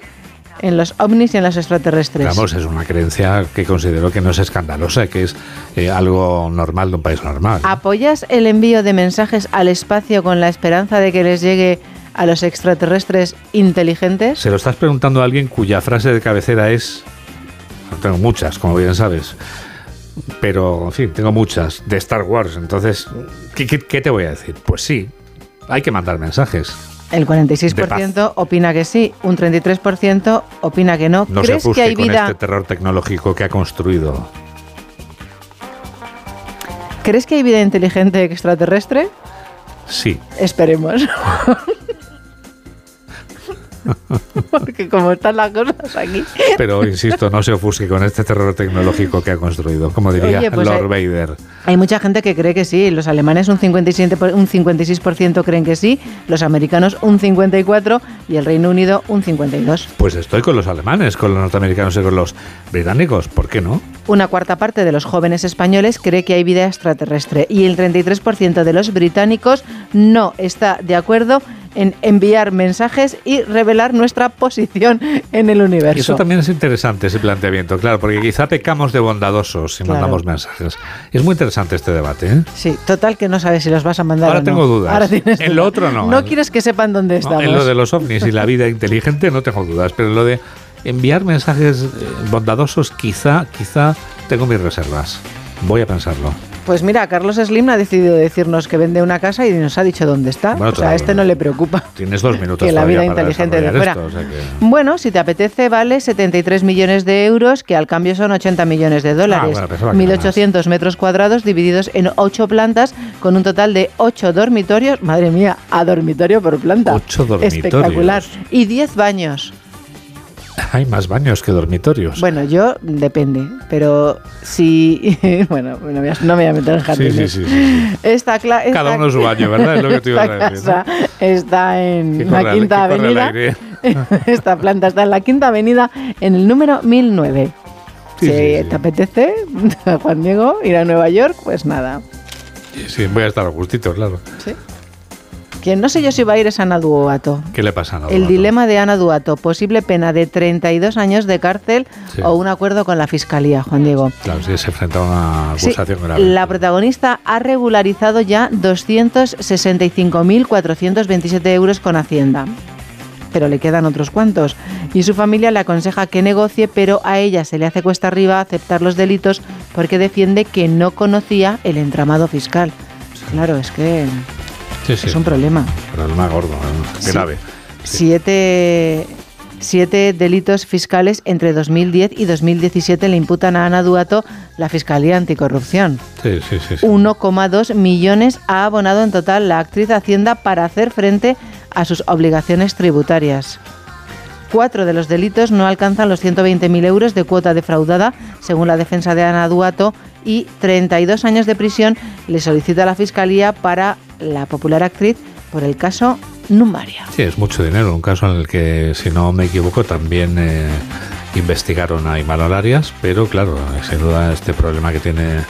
en los ovnis y en los extraterrestres. Vamos, es una creencia que considero que no es escandalosa, que es eh, algo normal de un país normal. ¿Apoyas el envío de mensajes al espacio con la esperanza de que les llegue a los extraterrestres inteligentes? Se lo estás preguntando a alguien cuya frase de cabecera es... Tengo muchas, como bien sabes pero en fin, tengo muchas de Star Wars. Entonces, ¿qué, te voy a decir? Pues sí, hay que mandar mensajes. El 46% opina que sí, un 33% opina que no. No ¿Crees se que hay vida... con este terror tecnológico que ha construido. ¿Crees que hay vida inteligente extraterrestre? Sí. Esperemos. Porque como están las cosas aquí. Pero insisto, no se ofusque con este terror tecnológico que ha construido, como diría pues Lord Vader. Hay mucha gente que cree que sí. Los alemanes un, 57, un 56% creen que sí, los americanos un 54% y el Reino Unido un 52%. Pues estoy con los alemanes, con los norteamericanos y con los británicos. ¿Por qué no? Una cuarta parte de los jóvenes españoles cree que hay vida extraterrestre y el 33% de los británicos no está de acuerdo en enviar mensajes y revelar nuestra posición en el universo. eso también es interesante, ese planteamiento, claro, porque quizá pecamos de bondadosos si mandamos mensajes. Es muy interesante este debate. ¿eh? Sí, total que no sabes si los vas a mandar Ahora o no. tengo dudas. Ahora tienes en lo otro no. No quieres que sepan dónde estamos. en lo de los ovnis y la vida inteligente no tengo dudas, pero en lo de enviar mensajes eh, bondadosos quizá, quizá tengo mis reservas. Voy a pensarlo. Pues mira, Carlos Slim ha decidido decirnos que vende una casa y nos ha dicho dónde está. o sea, a este no le preocupa. Tienes dos minutos. Que la vida inteligente de fuera. Bueno, si te apetece, vale 73 millones de euros, que al cambio son 80 millones de dólares. 1.800 pues metros cuadrados divididos en 8 plantas con un total de 8 dormitorios. Madre mía, a dormitorio por planta. 8 dormitorios. Espectacular. Y 10 baños. Hay más baños que dormitorios. Bueno, yo depende, pero si. bueno, no me, voy a meter en jardines. Sí, sí, sí. Esta, Cada uno su baño, ¿verdad? Es lo que te iba a decir. Casa está en la Quinta Avenida. Esta planta está en la Quinta Avenida, en el número 1009. si te apetece, Juan Diego, ir a Nueva York, pues nada. Sí, voy a estar a gustito, claro. Sí. Quien no sé yo si va a ir es Ana Duato. ¿Qué le pasa a Ana El dilema de Ana Duato. Posible pena de 32 años de cárcel o un acuerdo con la Fiscalía, Juan Diego. Claro, sí, se enfrenta a una acusación grave. La protagonista ha regularizado ya 265.427 euros con Hacienda pero le quedan otros cuantos. Y su familia le aconseja que negocie, pero a ella se le hace cuesta arriba aceptar los delitos porque defiende que no conocía el entramado fiscal. Claro, es que es un problema. Problema gordo, grave. Siete, siete delitos fiscales entre 2010 y 2017 le imputan a Ana Duato la Fiscalía Anticorrupción. Sí, sí, sí. 1,2 millones ha abonado en total la actriz Hacienda para hacer frente a sus obligaciones tributarias. Cuatro de los delitos no alcanzan los 120.000 euros de cuota defraudada, según la defensa de Ana Duato, y 32 años de prisión le solicita la Fiscalía para la popular actriz por el caso Numaria. Sí, es mucho dinero. Un caso en el que, si no me equivoco, también eh, investigaron a Imanol Arias, pero claro, sin duda este problema que tiene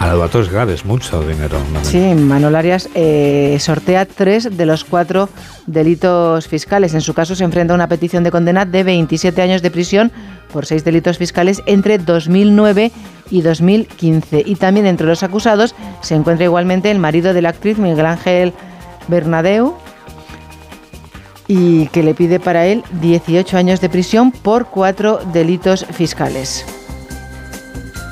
Albato es grave, es mucho dinero. Sí, Manuel Arias eh, sortea tres de los cuatro delitos fiscales. En su caso se enfrenta a una petición de condena de 27 años de prisión por seis delitos fiscales entre 2009 y 2015. Y también entre los acusados se encuentra igualmente el marido de la actriz Miguel Ángel Bernadeu y que le pide para él 18 años de prisión por cuatro delitos fiscales.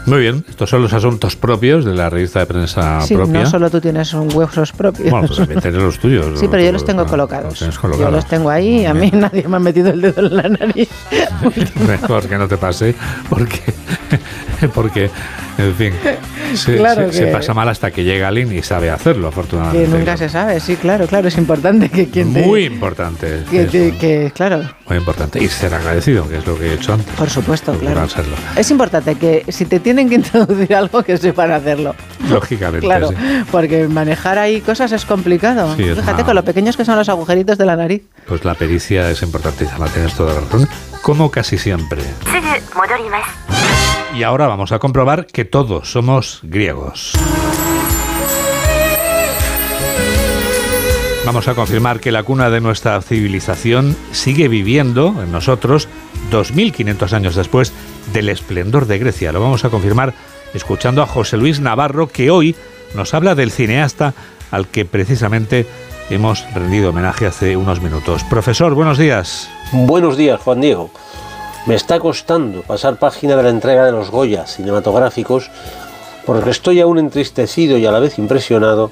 Muy bien, estos son los asuntos propios de la revista de prensa sí, propia. No solo tú tienes un huesos propios. Bueno, pues también tienes los tuyos. Sí, pero yo los tengo colocados. Los colocados. Yo los tengo ahí y a mí nadie me ha metido el dedo en la nariz. Mejor que no te pase, porque, porque en fin, se, Claro se- se que- pasa mal hasta que llega alguien y sabe hacerlo, Que afortunadamente. nunca se sabe, sí, claro, claro, es importante que quien te- Muy importante. que, que, claro, muy importante. Y ser agradecido, que es lo que he hecho antes. por supuesto, claro. Es importante que si te tienen que introducir algo, que sepan hacerlo. Lógicamente, Claro, sí. porque manejar ahí cosas es complicado. Sí, es Fíjate una- con lo pequeños que son los agujeritos de la nariz. Pues la pericia es importantísima, tienes toda la razón. Como casi siempre. Y ahora vamos a comprobar que todos somos griegos. Vamos a confirmar que la cuna de nuestra civilización sigue viviendo en nosotros 2500 años después del esplendor de Grecia. Lo vamos a confirmar escuchando a José Luis Navarro que hoy nos habla del cineasta al que precisamente hemos rendido homenaje hace unos minutos. Profesor, buenos días. Buenos días, Juan Diego. Me está costando pasar página de la entrega de los Goya cinematográficos porque estoy aún entristecido y a la vez impresionado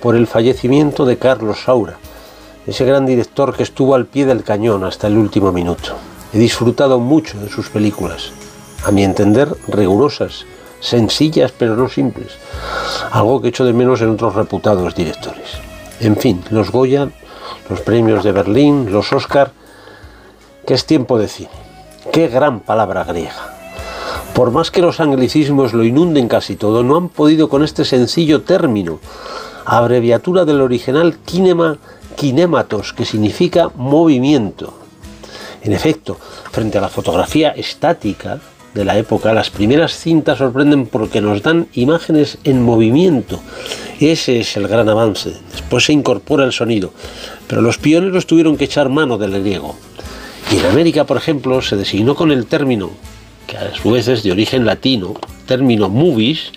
por el fallecimiento de Carlos Saura, ese gran director que estuvo al pie del cañón hasta el último minuto. He disfrutado mucho de sus películas, a mi entender rigurosas, sencillas pero no simples, algo que echo de menos en otros reputados directores. En fin, los Goya, los premios de Berlín, los Oscar, que es tiempo de cine. Qué gran palabra griega. Por más que los anglicismos lo inunden casi todo, no han podido con este sencillo término, abreviatura del original kinema, kinematos, que significa movimiento. En efecto, frente a la fotografía estática de la época, las primeras cintas sorprenden porque nos dan imágenes en movimiento. Ese es el gran avance. Después se incorpora el sonido. Pero los pioneros tuvieron que echar mano del griego. Y en América, por ejemplo, se designó con el término, que a su vez es de origen latino, término movies,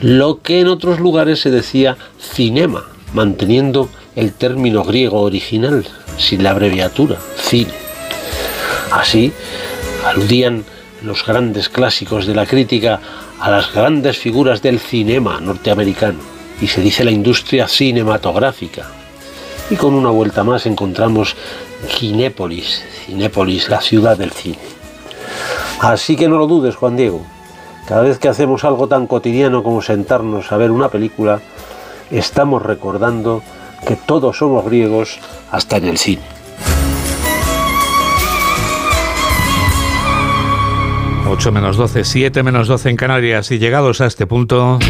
lo que en otros lugares se decía cinema, manteniendo el término griego original, sin la abreviatura, cine. Así, aludían los grandes clásicos de la crítica a las grandes figuras del cinema norteamericano, y se dice la industria cinematográfica. Y con una vuelta más encontramos Ginépolis, Cinépolis, la ciudad del cine. Así que no lo dudes, Juan Diego. Cada vez que hacemos algo tan cotidiano como sentarnos a ver una película, estamos recordando que todos somos griegos hasta en el cine. Ocho menos 12, 7 menos 12 en Canarias y llegados a este punto...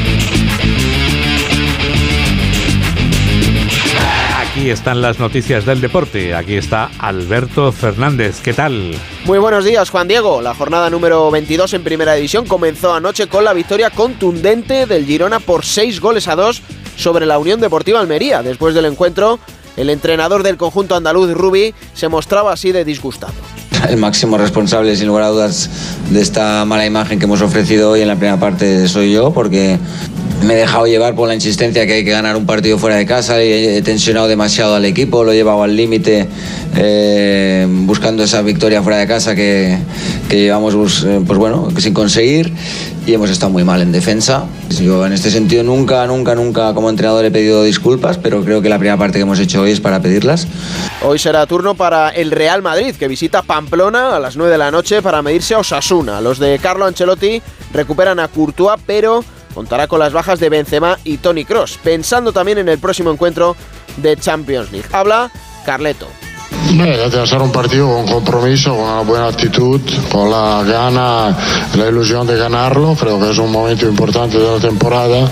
Aquí están las noticias del deporte. Aquí está Alberto Fernández. ¿Qué tal? Muy buenos días, Juan Diego. La jornada número 22 en Primera División comenzó anoche con la victoria contundente del Girona por 6 goles a 2 sobre la Unión Deportiva Almería. Después del encuentro, el entrenador del conjunto andaluz, Rubi, se mostraba así de disgustado. El máximo responsable, sin lugar a dudas, de esta mala imagen que hemos ofrecido hoy en la primera parte soy yo, porque me he dejado llevar por la insistencia que hay que ganar un partido fuera de casa y he tensionado demasiado al equipo, lo he llevado al límite eh, buscando esa victoria fuera de casa que, llevamos bus- eh, pues bueno, sin conseguir y hemos estado muy mal en defensa. Yo en este sentido nunca, nunca, nunca como entrenador he pedido disculpas, pero creo que la primera parte que hemos hecho hoy es para pedirlas. Hoy será turno para el Real Madrid, que visita Pamplona a las 9 de la noche para medirse a Osasuna. Los de Carlo Ancelotti recuperan a Courtois, pero contará con las bajas de Benzema y Tony Cross, pensando también en el próximo encuentro de Champions League. Habla Carleto. Beh, deve ser un partido con compromiso, con una buena actitud, con la gana, la ilusión de ganarlo. Creo que es un momento importante de la temporada.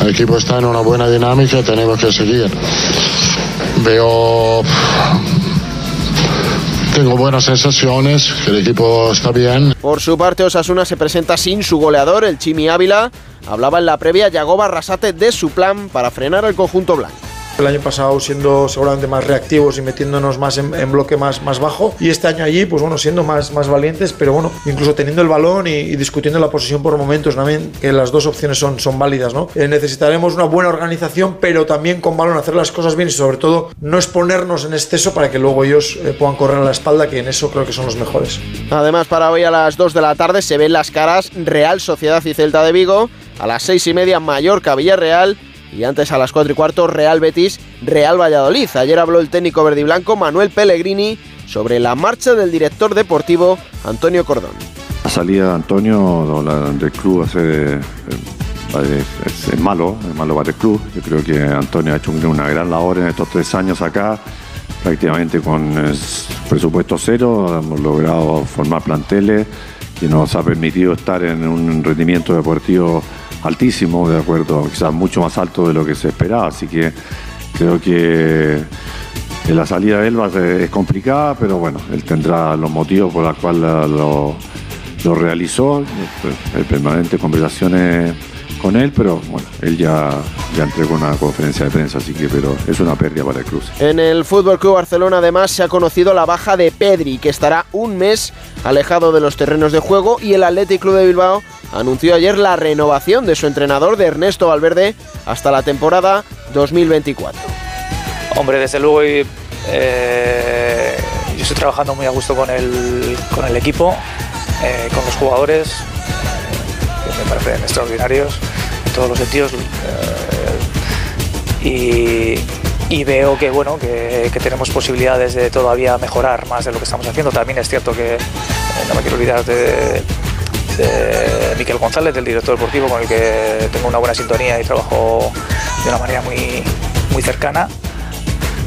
El equipo está en una buena dinámica y tenemos que seguir. veo tengo buenas sensaciones, el equipo está bien. Por su parte, Osasuna se presenta sin su goleador, el Chimi Ávila. Hablaba en la previa Yagoba Rasate de su plan para frenar al conjunto blanco el año pasado siendo seguramente más reactivos y metiéndonos más en, bloque más, más bajo. Y este año allí pues bueno siendo más, más valientes pero bueno incluso teniendo el balón y, discutiendo la posición por momentos también que las dos opciones son, son válidas ¿no? Eh, necesitaremos una buena organización pero también con balón hacer las cosas bien y sobre todo no exponernos en exceso para que luego ellos eh, puedan correr a la espalda que en eso creo que son los mejores. Además para hoy a las 2 de la tarde se ven las caras Real Sociedad y Celta de Vigo. A las 6 y media Mallorca Villarreal y antes a las 4 y cuarto Real Betis, Real Valladolid. Ayer habló el técnico verde y blanco Manuel Pellegrini sobre la marcha del director deportivo Antonio Cordón. La salida de Antonio del club hace, eh, es, malo, es malo para el club. Yo creo que Antonio ha hecho una gran labor en estos tres años acá, prácticamente con presupuesto cero. Hemos logrado formar planteles y nos ha permitido estar en un rendimiento deportivo altísimo, de acuerdo, quizás mucho más alto de lo que se esperaba, así que creo que la salida de él va a ser, es complicada, pero bueno, él tendrá los motivos por los cuales lo, realizó, hay permanentes conversaciones con él, pero bueno, él ya, ya entregó una conferencia de prensa, así que pero es una pérdida para el club. En el Fútbol Club Barcelona además se ha conocido la baja de Pedri, que estará un mes alejado de los terrenos de juego y el Athletic Club de Bilbao anunció ayer la renovación de su entrenador, de Ernesto Valverde, hasta la temporada 2024. Hombre, desde luego eh, yo estoy trabajando muy a gusto con el, con el equipo, eh, con los jugadores, que me parecen extraordinarios en todos los sentidos. Eh, y, veo que bueno que, tenemos posibilidades de todavía mejorar más de lo que estamos haciendo. También es cierto que no me quiero olvidar de, de Miquel González, del director deportivo, con el que tengo una buena sintonía y trabajo de una manera muy, muy cercana.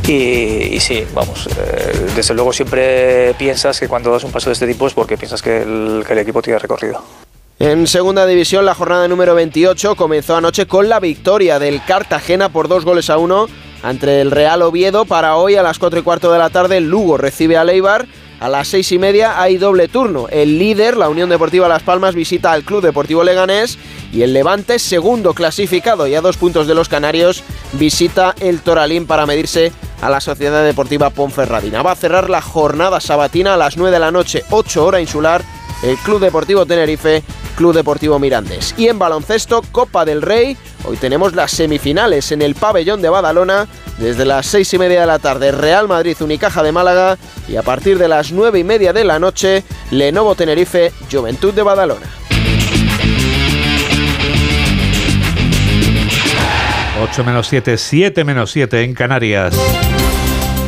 Y, sí, vamos, eh, desde luego siempre piensas que cuando das un paso de este tipo es porque piensas que el, equipo tiene recorrido. En segunda división, la jornada número 28 comenzó anoche con la victoria del Cartagena por dos goles a uno ante el Real Oviedo. Para hoy, a las 4 y cuarto de la tarde, Lugo recibe a Leibar a las seis y media hay doble turno. El líder, la Unión Deportiva Las Palmas, visita al Club Deportivo Leganés y el Levante, segundo clasificado y a dos puntos de los Canarios, visita el Toralín para medirse a la Sociedad Deportiva Ponferradina. Va a cerrar la jornada sabatina a las 9 de la noche, 8 hora insular, el Club Deportivo Tenerife, Club Deportivo Mirandés. Y en baloncesto, Copa del Rey, hoy tenemos las semifinales en el pabellón de Badalona, desde las 6 y media de la tarde, Real Madrid, Unicaja de Málaga, y a partir de las 9 y media de la noche, Lenovo Tenerife, Juventud de Badalona. 8 menos 7, 7 menos 7 en Canarias.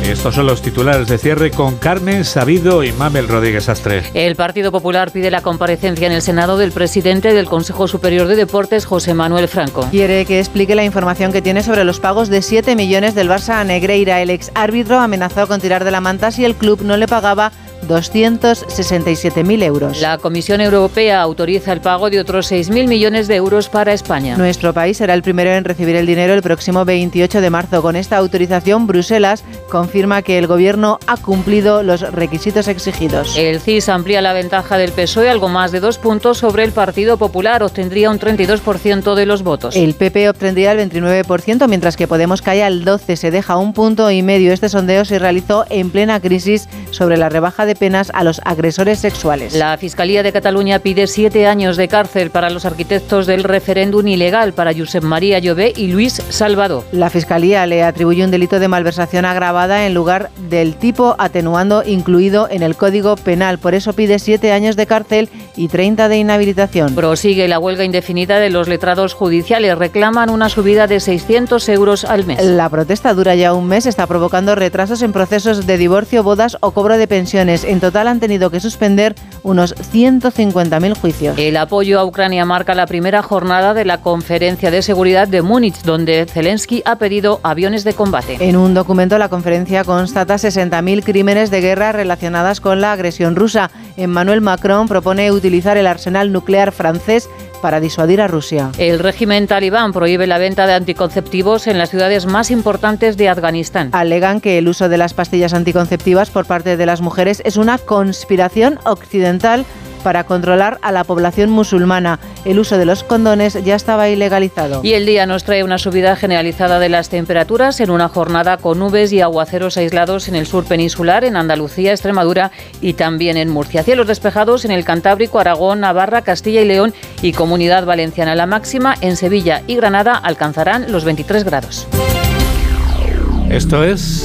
Estos son los titulares de cierre con Carmen Sabido y Mabel Rodríguez Astre. El Partido Popular pide la comparecencia en el Senado del presidente del Consejo Superior de Deportes, José Manuel Franco. Quiere que explique la información que tiene sobre los pagos de 7 millones del Barça a Negreira. El ex árbitro amenazó con tirar de la manta si el club no le pagaba 267.000 euros. La Comisión Europea autoriza el pago de otros 6.000 millones de euros para España. Nuestro país será el primero en recibir el dinero el próximo 28 de marzo. Con esta autorización, Bruselas confirma que el Gobierno ha cumplido los requisitos exigidos. El CIS amplía la ventaja del PSOE algo más de dos puntos sobre el Partido Popular. Obtendría un 32% de los votos. El PP obtendría el 29%, mientras que Podemos cae al 12%. Se deja un punto y medio. Este sondeo se realizó en plena crisis sobre la rebaja de penas a los agresores sexuales. La Fiscalía de Cataluña pide siete años de cárcel para los arquitectos del referéndum ilegal para Josep María Llobé y Luis Salvador. La Fiscalía le atribuye un delito de malversación agravada en lugar del tipo atenuando incluido en el Código Penal. Por eso pide siete años de cárcel y 30 de inhabilitación. Prosigue la huelga indefinida de los letrados judiciales. Reclaman una subida de 600 euros al mes. La protesta dura ya un mes, está provocando retrasos en procesos de divorcio, bodas o cobro de pensiones. En total han tenido que suspender unos 150.000 juicios. El apoyo a Ucrania marca la primera jornada de la Conferencia de Seguridad de Múnich, donde Zelensky ha pedido aviones de combate. En un documento, la conferencia constata 60.000 crímenes de guerra relacionadas con la agresión rusa. Emmanuel Macron propone utilizar el arsenal nuclear francés para disuadir a Rusia. El régimen talibán prohíbe la venta de anticonceptivos en las ciudades más importantes de Afganistán. Alegan que el uso de las pastillas anticonceptivas por parte de las mujeres es una conspiración occidental para controlar a la población musulmana. El uso de los condones ya estaba ilegalizado. Y el día nos trae una subida generalizada de las temperaturas en una jornada con nubes y aguaceros aislados en el sur peninsular, en Andalucía, Extremadura y también en Murcia. Cielos despejados en el Cantábrico, Aragón, Navarra, Castilla y León y Comunidad Valenciana. La máxima en Sevilla y Granada alcanzarán los 23 grados. Esto es...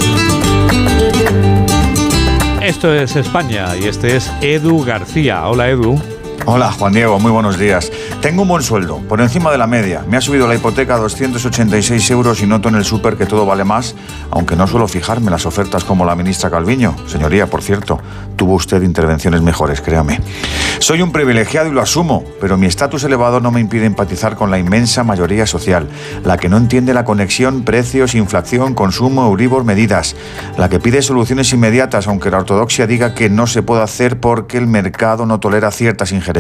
Esto es España y este es Edu García. Hola Edu. Hola Juan Diego, muy buenos días. Tengo un buen sueldo, por encima de la media. Me ha subido la hipoteca a 286 euros y noto en el súper que todo vale más, aunque no suelo fijarme las ofertas como la ministra Calviño. Señoría, por cierto, tuvo usted intervenciones mejores, créame. Soy un privilegiado y lo asumo, pero mi estatus elevado no me impide empatizar con la inmensa mayoría social, la que no entiende la conexión precios, inflación, consumo, Euribor, medidas, la que pide soluciones inmediatas, aunque la ortodoxia diga que no se puede hacer porque el mercado no tolera ciertas injerencias.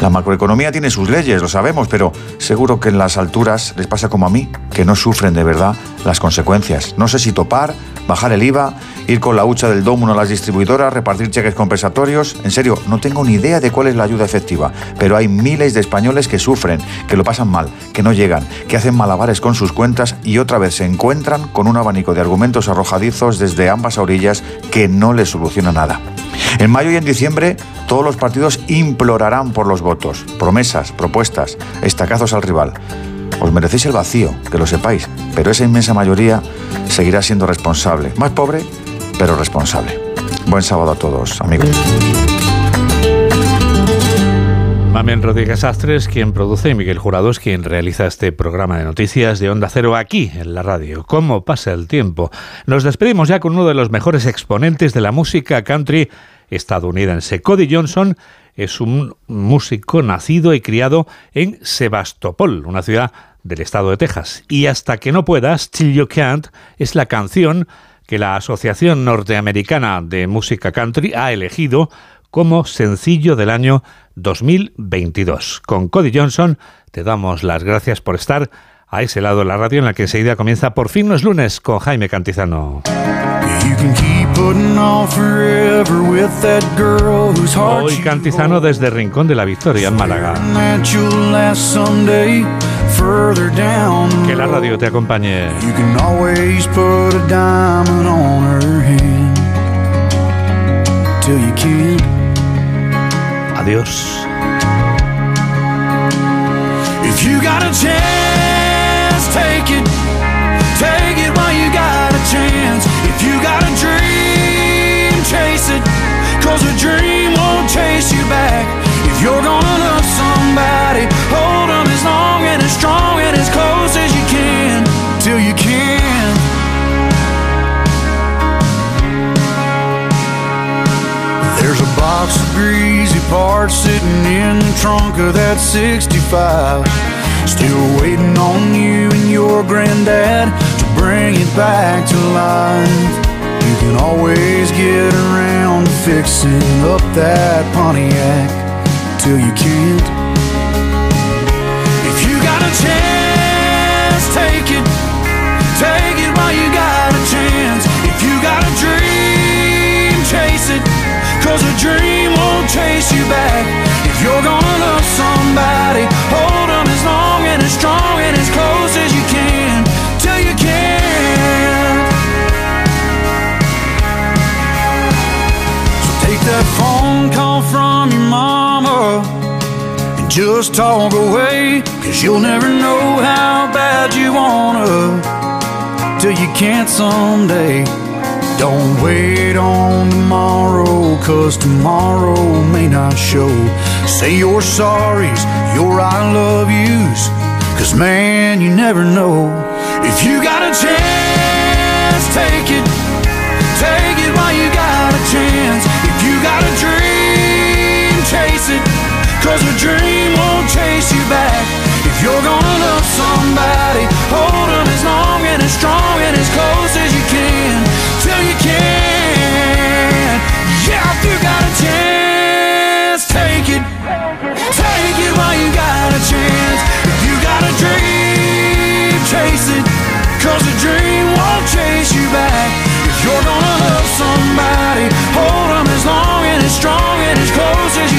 La macroeconomía tiene sus leyes, lo sabemos, pero seguro que en las alturas les pasa como a mí, que no sufren de verdad las consecuencias. No sé si topar, bajar el IVA, ir con la hucha del domuno a las distribuidoras, repartir cheques compensatorios. En serio, no tengo ni idea de cuál es la ayuda efectiva, pero hay miles de españoles que sufren, que lo pasan mal, que no llegan, que hacen malabares con sus cuentas y otra vez se encuentran con un abanico de argumentos arrojadizos desde ambas orillas que no les soluciona nada. En mayo y en diciembre todos los partidos implorarán por los votos, promesas, propuestas, estacazos al rival. Os merecéis el vacío, que lo sepáis, pero esa inmensa mayoría seguirá siendo responsable. Más pobre, pero responsable. Buen sábado a todos, amigos. Mamen Rodríguez Astres, quien produce, y Miguel Jurado es quien realiza este programa de noticias de Onda Cero aquí, en la radio. ¿Cómo pasa el tiempo? Nos despedimos ya con uno de los mejores exponentes de la música country estadounidense. Cody Johnson es un músico nacido y criado en Sebastopol, una ciudad del estado de Texas. Y hasta que no puedas, Still You Can't es la canción que la Asociación Norteamericana de Música Country ha elegido como sencillo del año 2022. Con Cody Johnson te damos las gracias por estar a ese lado de la radio en la que enseguida comienza Por fin los lunes con Jaime Cantizano. Hoy Cantizano desde Rincón de la Victoria en Málaga. Que la radio te acompañe. Adiós. If you got a chance, take it. Chase it. Cause a dream won't chase you back. If you're gonna love somebody, hold them as long and as strong and as close as you can. Till you can. There's a box of greasy parts sitting in the trunk of that 65. Still waiting on you and your granddad to bring it back to life. You can always get around to fixing up that Pontiac till you can't. If you got a chance, take it. Take it while you got a chance. If you got a dream, chase it. Cause a dream won't chase you back. If you're gonna love somebody, just talk away. Cause you'll never know how bad you wanna till you can't someday. Don't wait on tomorrow, cause tomorrow may not show. Say your sorries, your I love yous, cause man, you never know. If you got a chance, take it. Take it while you got a chance. If you got a dream, chase it. Cause a dream won't chase you back. If you're gonna love somebody, hold them as long and as strong and as close as you can. Till you can. Yeah, if you got a chance, take it. Take it while you got a chance. If you got a dream, chase it. Cause a dream won't chase you back. If you're gonna love somebody, hold them as long and as strong and as close as